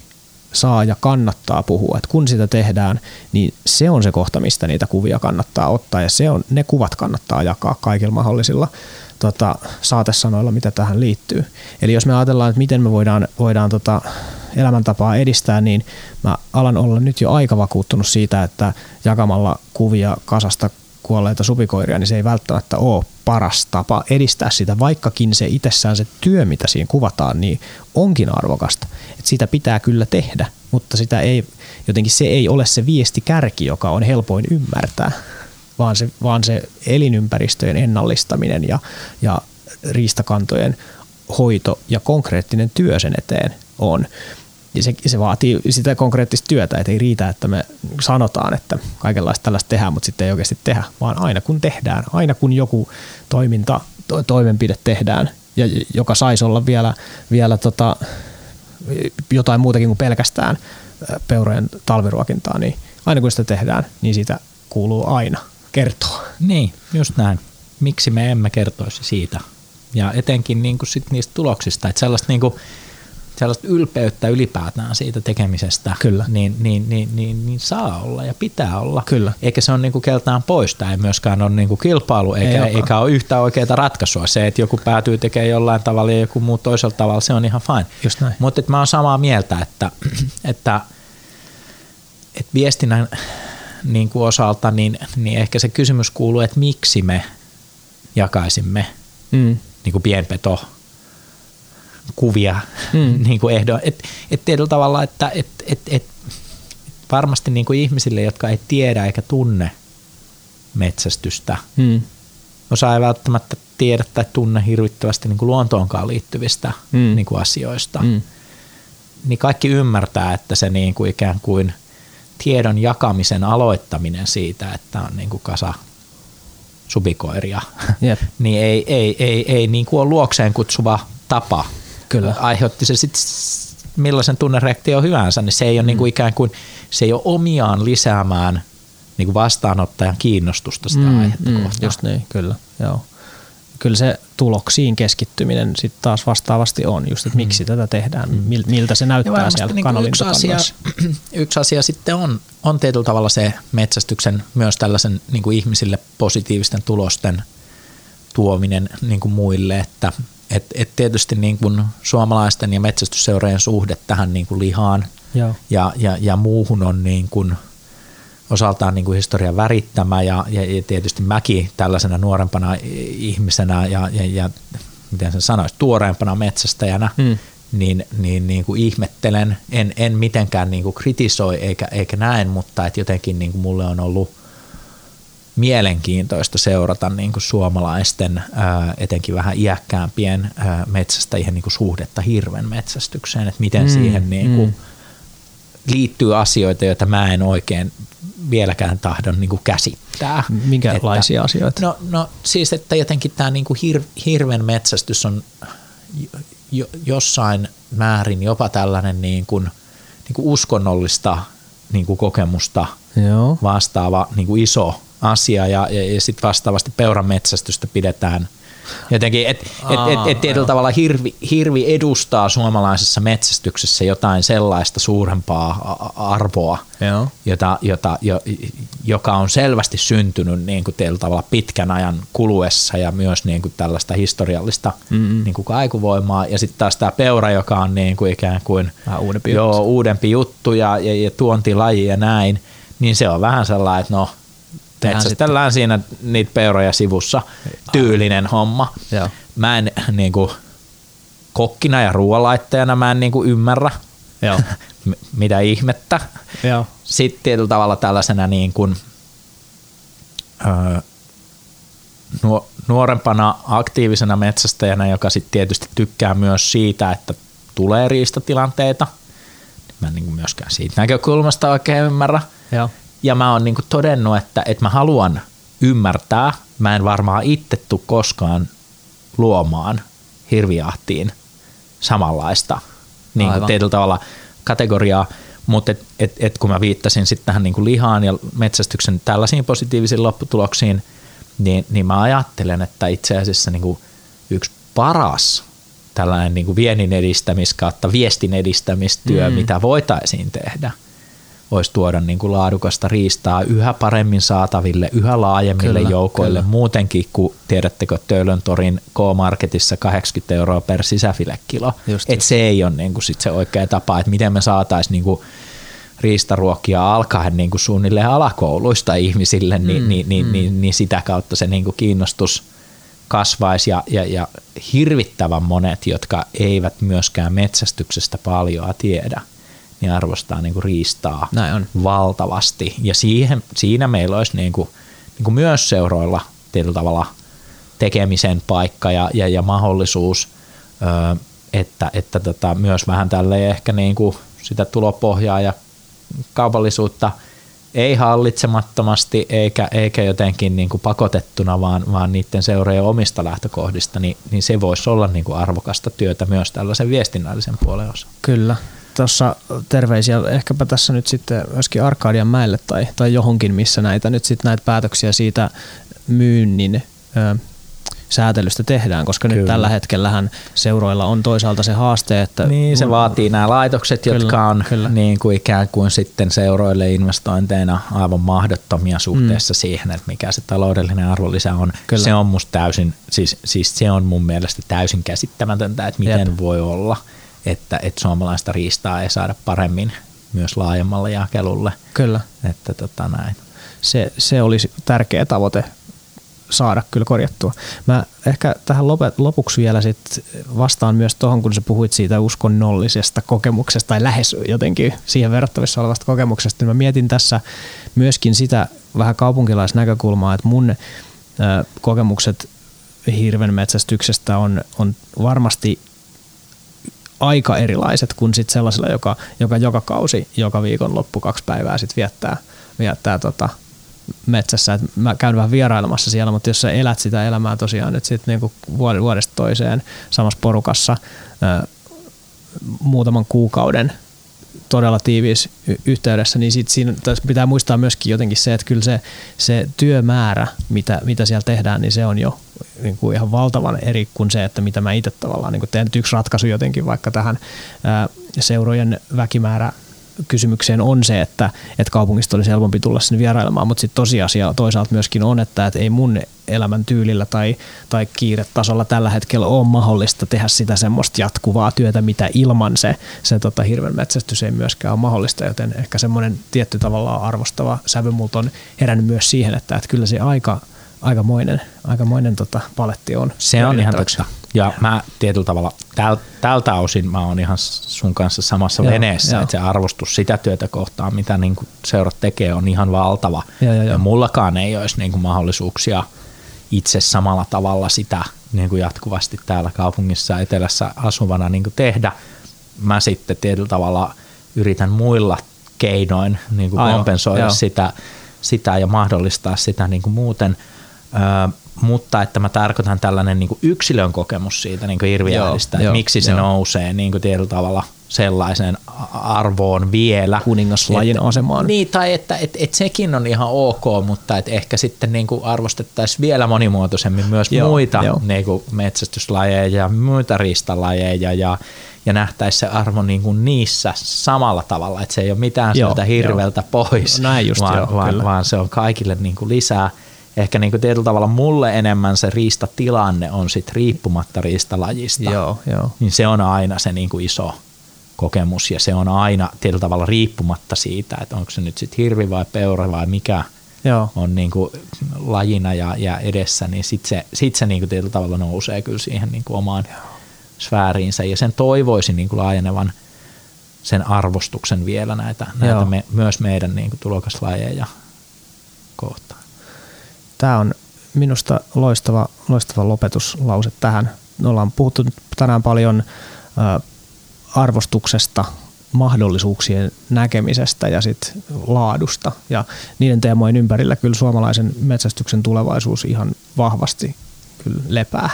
saa ja kannattaa puhua. Et kun sitä tehdään, niin se on se kohta, mistä niitä kuvia kannattaa ottaa ja se on, ne kuvat kannattaa jakaa kaikilla mahdollisilla tota, saatesanoilla, mitä tähän liittyy. Eli jos me ajatellaan, että miten me voidaan, voidaan tota, elämäntapaa edistää, niin mä alan olla nyt jo aika vakuuttunut siitä, että jakamalla kuvia kasasta kuolleita supikoiria, niin se ei välttämättä ole paras tapa edistää sitä, vaikkakin se itsessään se työ, mitä siinä kuvataan, niin onkin arvokasta. Et sitä pitää kyllä tehdä, mutta sitä ei, jotenkin se ei ole se viesti kärki, joka on helpoin ymmärtää, vaan se, vaan se elinympäristöjen ennallistaminen ja, ja riistakantojen hoito ja konkreettinen työ sen eteen on. Ja se, se vaatii sitä konkreettista työtä, että ei riitä, että me sanotaan, että kaikenlaista tällaista tehdään, mutta sitten ei oikeasti tehdä, vaan aina kun tehdään, aina kun joku toiminta to- toimenpide tehdään, ja joka saisi olla vielä, vielä tota, jotain muutakin kuin pelkästään peurojen talviruokintaa, niin aina kun sitä tehdään, niin siitä kuuluu aina kertoa. Niin, just näin. Miksi me emme kertoisi siitä? Ja etenkin niin kuin sit niistä tuloksista, että sellaista, niin kuin, sellaista ylpeyttä ylipäätään siitä tekemisestä, Kyllä. Niin, niin, niin, niin, niin saa olla ja pitää olla. Kyllä. Eikä se ole niin kuin keltään pois, tämä ei myöskään ole niin kuin kilpailu, eikä, Ei eikä ole yhtä oikeaa ratkaisua. Se, että joku päätyy tekemään jollain tavalla ja joku muu toisella tavalla, se on ihan fine. Just näin. Mutta mä oon samaa mieltä, että, että, että viestinnän niin kuin osalta, niin, niin ehkä se kysymys kuuluu, että miksi me jakaisimme Mm. niin kuin pienpeto kuvia Mm. niin kuin ehdon. Et, et tietyllä tavalla, että et, et, et, varmasti niin kuin ihmisille, jotka ei tiedä eikä tunne metsästystä, Mm. osa ei välttämättä tiedä tai tunne hirvittävästi niin kuin luontoonkaan liittyvistä Mm. niin kuin asioista, Mm. niin kaikki ymmärtää, että se niin kuin ikään kuin tiedon jakamisen aloittaminen siitä, että on niin kuin kasa subikoiria, Jep. niin ei, ei, ei, ei niin kuin ole luokseen kutsuva tapa. Kyllä. Aiheutti se sitten millaisen tunnereaktio hyvänsä, niin se ei ole niin kuin ikään kuin, se ei ole omiaan lisäämään niin kuin vastaanottajan kiinnostusta sitä mm, aihetta mm, kohtaan. just niin, kyllä. Joo. Kyllä se tuloksiin keskittyminen sitten taas vastaavasti on, just että miksi tätä tehdään, mil- miltä se näyttää siellä niin kuin yksi, asia, yksi asia sitten on, on tietyllä tavalla se metsästyksen myös tällaisen niin kuin ihmisille positiivisten tulosten tuominen niin kuin muille, että et, et tietysti niin kuin suomalaisten ja metsästysseurojen suhde tähän niin kuin lihaan Joo. ja, ja, ja muuhun on niin kuin osaltaan niin kuin historian värittämä ja, ja, ja tietysti mäkin tällaisena nuorempana ihmisenä ja, ja, ja miten sen sanoisi, tuoreempana metsästäjänä, Mm. niin, niin, niin kuin ihmettelen, en, en mitenkään niin kuin kritisoi eikä, eikä näin, mutta et jotenkin niin kuin mulle on ollut mielenkiintoista seurata niin kuin suomalaisten, ää, etenkin vähän iäkkäämpien ää, metsästäjien niin kuin suhdetta hirven metsästykseen, että miten Mm, siihen niin kuin mm. liittyy asioita, joita mä en oikein vieläkään tahdon niin kuin käsittää. Minkälaisia asioita? No, no siis, että jotenkin tämä niinku hir, hirven metsästys on jo, jossain määrin jopa tällainen niin kuin, niin kuin uskonnollista niin kuin kokemusta Joo. vastaava niin kuin iso asia ja, ja, ja sitten vastaavasti peuranmetsästystä pidetään jotenkin, että et, et, et tietyllä tavalla hirvi, hirvi edustaa suomalaisessa metsästyksessä jotain sellaista suurempaa arvoa, Joo. jota, jota, jo, joka on selvästi syntynyt niin kuin tietyllä tavalla pitkän ajan kuluessa ja myös niin kuin tällaista historiallista Mm-mm. niin kuin kaikuvoimaa. Ja sitten taas tämä peura, joka on niin kuin ikään kuin Vähän uudempi joo, juttu. uudempi juttu ja, ja, ja tuontilaji ja näin, niin se on vähän sellainen, että no metsästellään siinä niitä peuroja sivussa, tyylinen homma. Joo. Mä en niin kuin, kokkina ja ruoanlaittajana mä en niin kuin, ymmärrä, Joo. mitä ihmettä Joo. sitten tietyllä tavalla tällaisena niin kuin, öö, nuo- nuorempana aktiivisena metsästäjänä, joka sitten tietysti tykkää myös siitä, että tulee riistatilanteita. Mä en niin kuin myöskään siitä näkökulmasta oikein ymmärrä. Joo. Ja mä oon niin kuin todennut, että, että mä haluan ymmärtää. Mä en varmaan itse tuu koskaan luomaan hirviahtiin samanlaista niin kuin tietyllä tavalla kategoriaa, mutta et, et, et kun mä viittasin sitten tähän niin kuin lihaan ja metsästyksen tällaisiin positiivisiin lopputuloksiin, niin, niin mä ajattelen, että itse asiassa niin kuin yksi paras tällainen niin kuin viennin edistämis kautta viestin edistämistyö, mm. mitä voitaisiin tehdä, olisi tuoda niin kuin laadukasta riistaa yhä paremmin saataville, yhä laajemmille Kyllä, joukoille, kyllä. muutenkin kuin tiedättekö Töölön torin K-Marketissa 80 euroa per sisäfilekilo. Just, Et just. se ei ole niin kuin sit se oikea tapa, että miten me saataisiin niin kuin riistaruokia alkaen niin kuin suunnilleen alakouluista ihmisille, niin, Mm, mm, niin, niin, mm. niin, niin sitä kautta se niin kuin kiinnostus kasvaisi ja, ja, ja hirvittävän monet, jotka eivät myöskään metsästyksestä paljoa tiedä, niin arvostaa niin kuin riistaa Näin on. valtavasti. Ja siihen, siinä meillä olisi niin kuin, niin kuin myös seuroilla tietyllä tavalla tekemisen paikka ja, ja, ja mahdollisuus, ö, että, että tota, myös vähän tälle ehkä niin kuin sitä tulopohjaa ja kaupallisuutta ei hallitsemattomasti eikä, eikä jotenkin niin kuin pakotettuna, vaan, vaan niiden seurojen omista lähtökohdista, niin, niin se voisi olla niin kuin arvokasta työtä myös tällaisen viestinnällisen puolen osa. Kyllä. Tuossa terveisiä ehkäpä tässä nyt sitten myöskin Arkadian mäelle tai, tai johonkin, missä näitä nyt sitten näitä päätöksiä siitä myynnin ö, säätelystä tehdään, koska Kyllä. nyt tällä hetkellähän seuroilla on toisaalta se haaste, että... Niin, se vaatii nämä laitokset, kyllä, jotka on kyllä. Niin kuin ikään kuin sitten seuroille investointeina aivan mahdottomia suhteessa mm. siihen, että mikä se taloudellinen arvonlisä on. Kyllä. Se on musta täysin, siis, siis se on mun mielestä täysin käsittämätöntä, että miten Jep. voi olla, että, että suomalaista riistaa ei saada paremmin myös laajemmalle jakelulle. Kyllä. Että tota näin. Se, se olisi tärkeä tavoite saada kyllä korjattua. Mä ehkä tähän lopuksi vielä sit vastaan myös tuohon, kun sä puhuit siitä uskonnollisesta kokemuksesta tai lähes jotenkin siihen verrattavissa olevasta kokemuksesta, niin mä mietin tässä myöskin sitä vähän kaupunkilaisnäkökulmaa, että mun kokemukset hirvenmetsästyksestä on, on varmasti aika erilaiset kuin sit sellaisella, joka, joka joka kausi, joka viikon loppu kaksi päivää sit viettää, viettää tota, metsässä, että mä käyn vähän vierailemassa siellä, mutta jos sä elät sitä elämää tosiaan nyt sitten niinku vuodesta toiseen samassa porukassa ää, muutaman kuukauden todella tiiviissä yhteydessä, niin sit siinä pitää muistaa myöskin jotenkin se, että kyllä se, se työmäärä, mitä, mitä siellä tehdään, niin se on jo niin kuin ihan valtavan eri kuin se, että mitä mä itse tavallaan niin teen. yksi ratkaisu jotenkin vaikka tähän seurojen väkimäärä kysymykseen on se, että, että kaupungista olisi helpompi tulla sinne vierailemaan, mutta sitten tosiasia toisaalta myöskin on, että, että ei mun elämän tyylillä tai, tai kiiretasolla tällä hetkellä ole mahdollista tehdä sitä semmoista jatkuvaa työtä, mitä ilman se, se tota, hirven metsästys ei myöskään ole mahdollista, joten ehkä semmoinen tietty tavallaan arvostava sävy multa on herännyt myös siihen, että, että kyllä se aika, aikamoinen, aikamoinen tota, paletti on. Se on ihan totta. Ja mä tietyllä tavalla täl, tältä osin mä oon ihan sun kanssa samassa joo, veneessä, joo. että se arvostus sitä työtä kohtaan, mitä niin kuin seurat tekee, on ihan valtava. Joo, joo, ja mullakaan ei olisi niin kuin mahdollisuuksia itse samalla tavalla sitä niin kuin jatkuvasti täällä kaupungissa etelässä asuvana niin kuin tehdä. Mä sitten tietyllä tavalla yritän muilla keinoin niin kuin kompensoida sitä, sitä ja mahdollistaa sitä niin kuin muuten – mutta että mä tarkoitan tällainen niin kuin yksilön kokemus siitä niin hirviähdistä, että miksi se joo. nousee niin kuin tietyllä tavalla sellaiseen arvoon vielä. Kuningaslajin että, asemaan. Niin, tai että et, et sekin on ihan ok, mutta et ehkä sitten niin kuin arvostettaisiin vielä monimuotoisemmin myös joo, muita joo. Niin kuin metsästyslajeja ja muita riistalajeja ja, ja nähtäisiin se arvo niin kuin niissä samalla tavalla, että se ei ole mitään joo, sieltä hirveltä joo. pois, Näin just, vaan, joo, vaan, vaan se on kaikille niin kuin lisää – ehkä niin kuin tietyllä tavalla mulle enemmän se riistatilanne on sit riippumatta riistalajista. Joo, joo. Niin se on aina se niin kuin iso kokemus ja se on aina tietyllä tavalla riippumatta siitä, että onko se nyt sitten hirvi vai peura vai mikä Joo. on niin kuin lajina ja, ja edessä, niin sitten se, sit se niin kuin tietyllä tavalla nousee kyllä siihen niin kuin omaan Joo. sfääriinsä ja sen toivoisin niin kuin laajenevan sen arvostuksen vielä näitä, näitä me, myös meidän niin kuin tulokaslajeja kohtaan. Tämä on minusta loistava, loistava lopetuslause tähän. Me ollaan puhuttu tänään paljon arvostuksesta, mahdollisuuksien näkemisestä ja sit laadusta. Ja niiden teemojen ympärillä kyllä suomalaisen metsästyksen tulevaisuus ihan vahvasti kyllä lepää.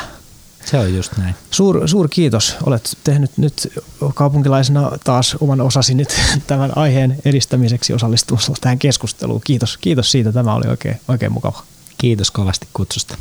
Se on just näin. Suur, suur kiitos. Olet tehnyt nyt kaupunkilaisena taas oman osasi nyt tämän aiheen edistämiseksi osallistumassa tähän keskusteluun. Kiitos, kiitos siitä. Tämä oli oikein, oikein mukava. Kiitos kovasti kutsusta.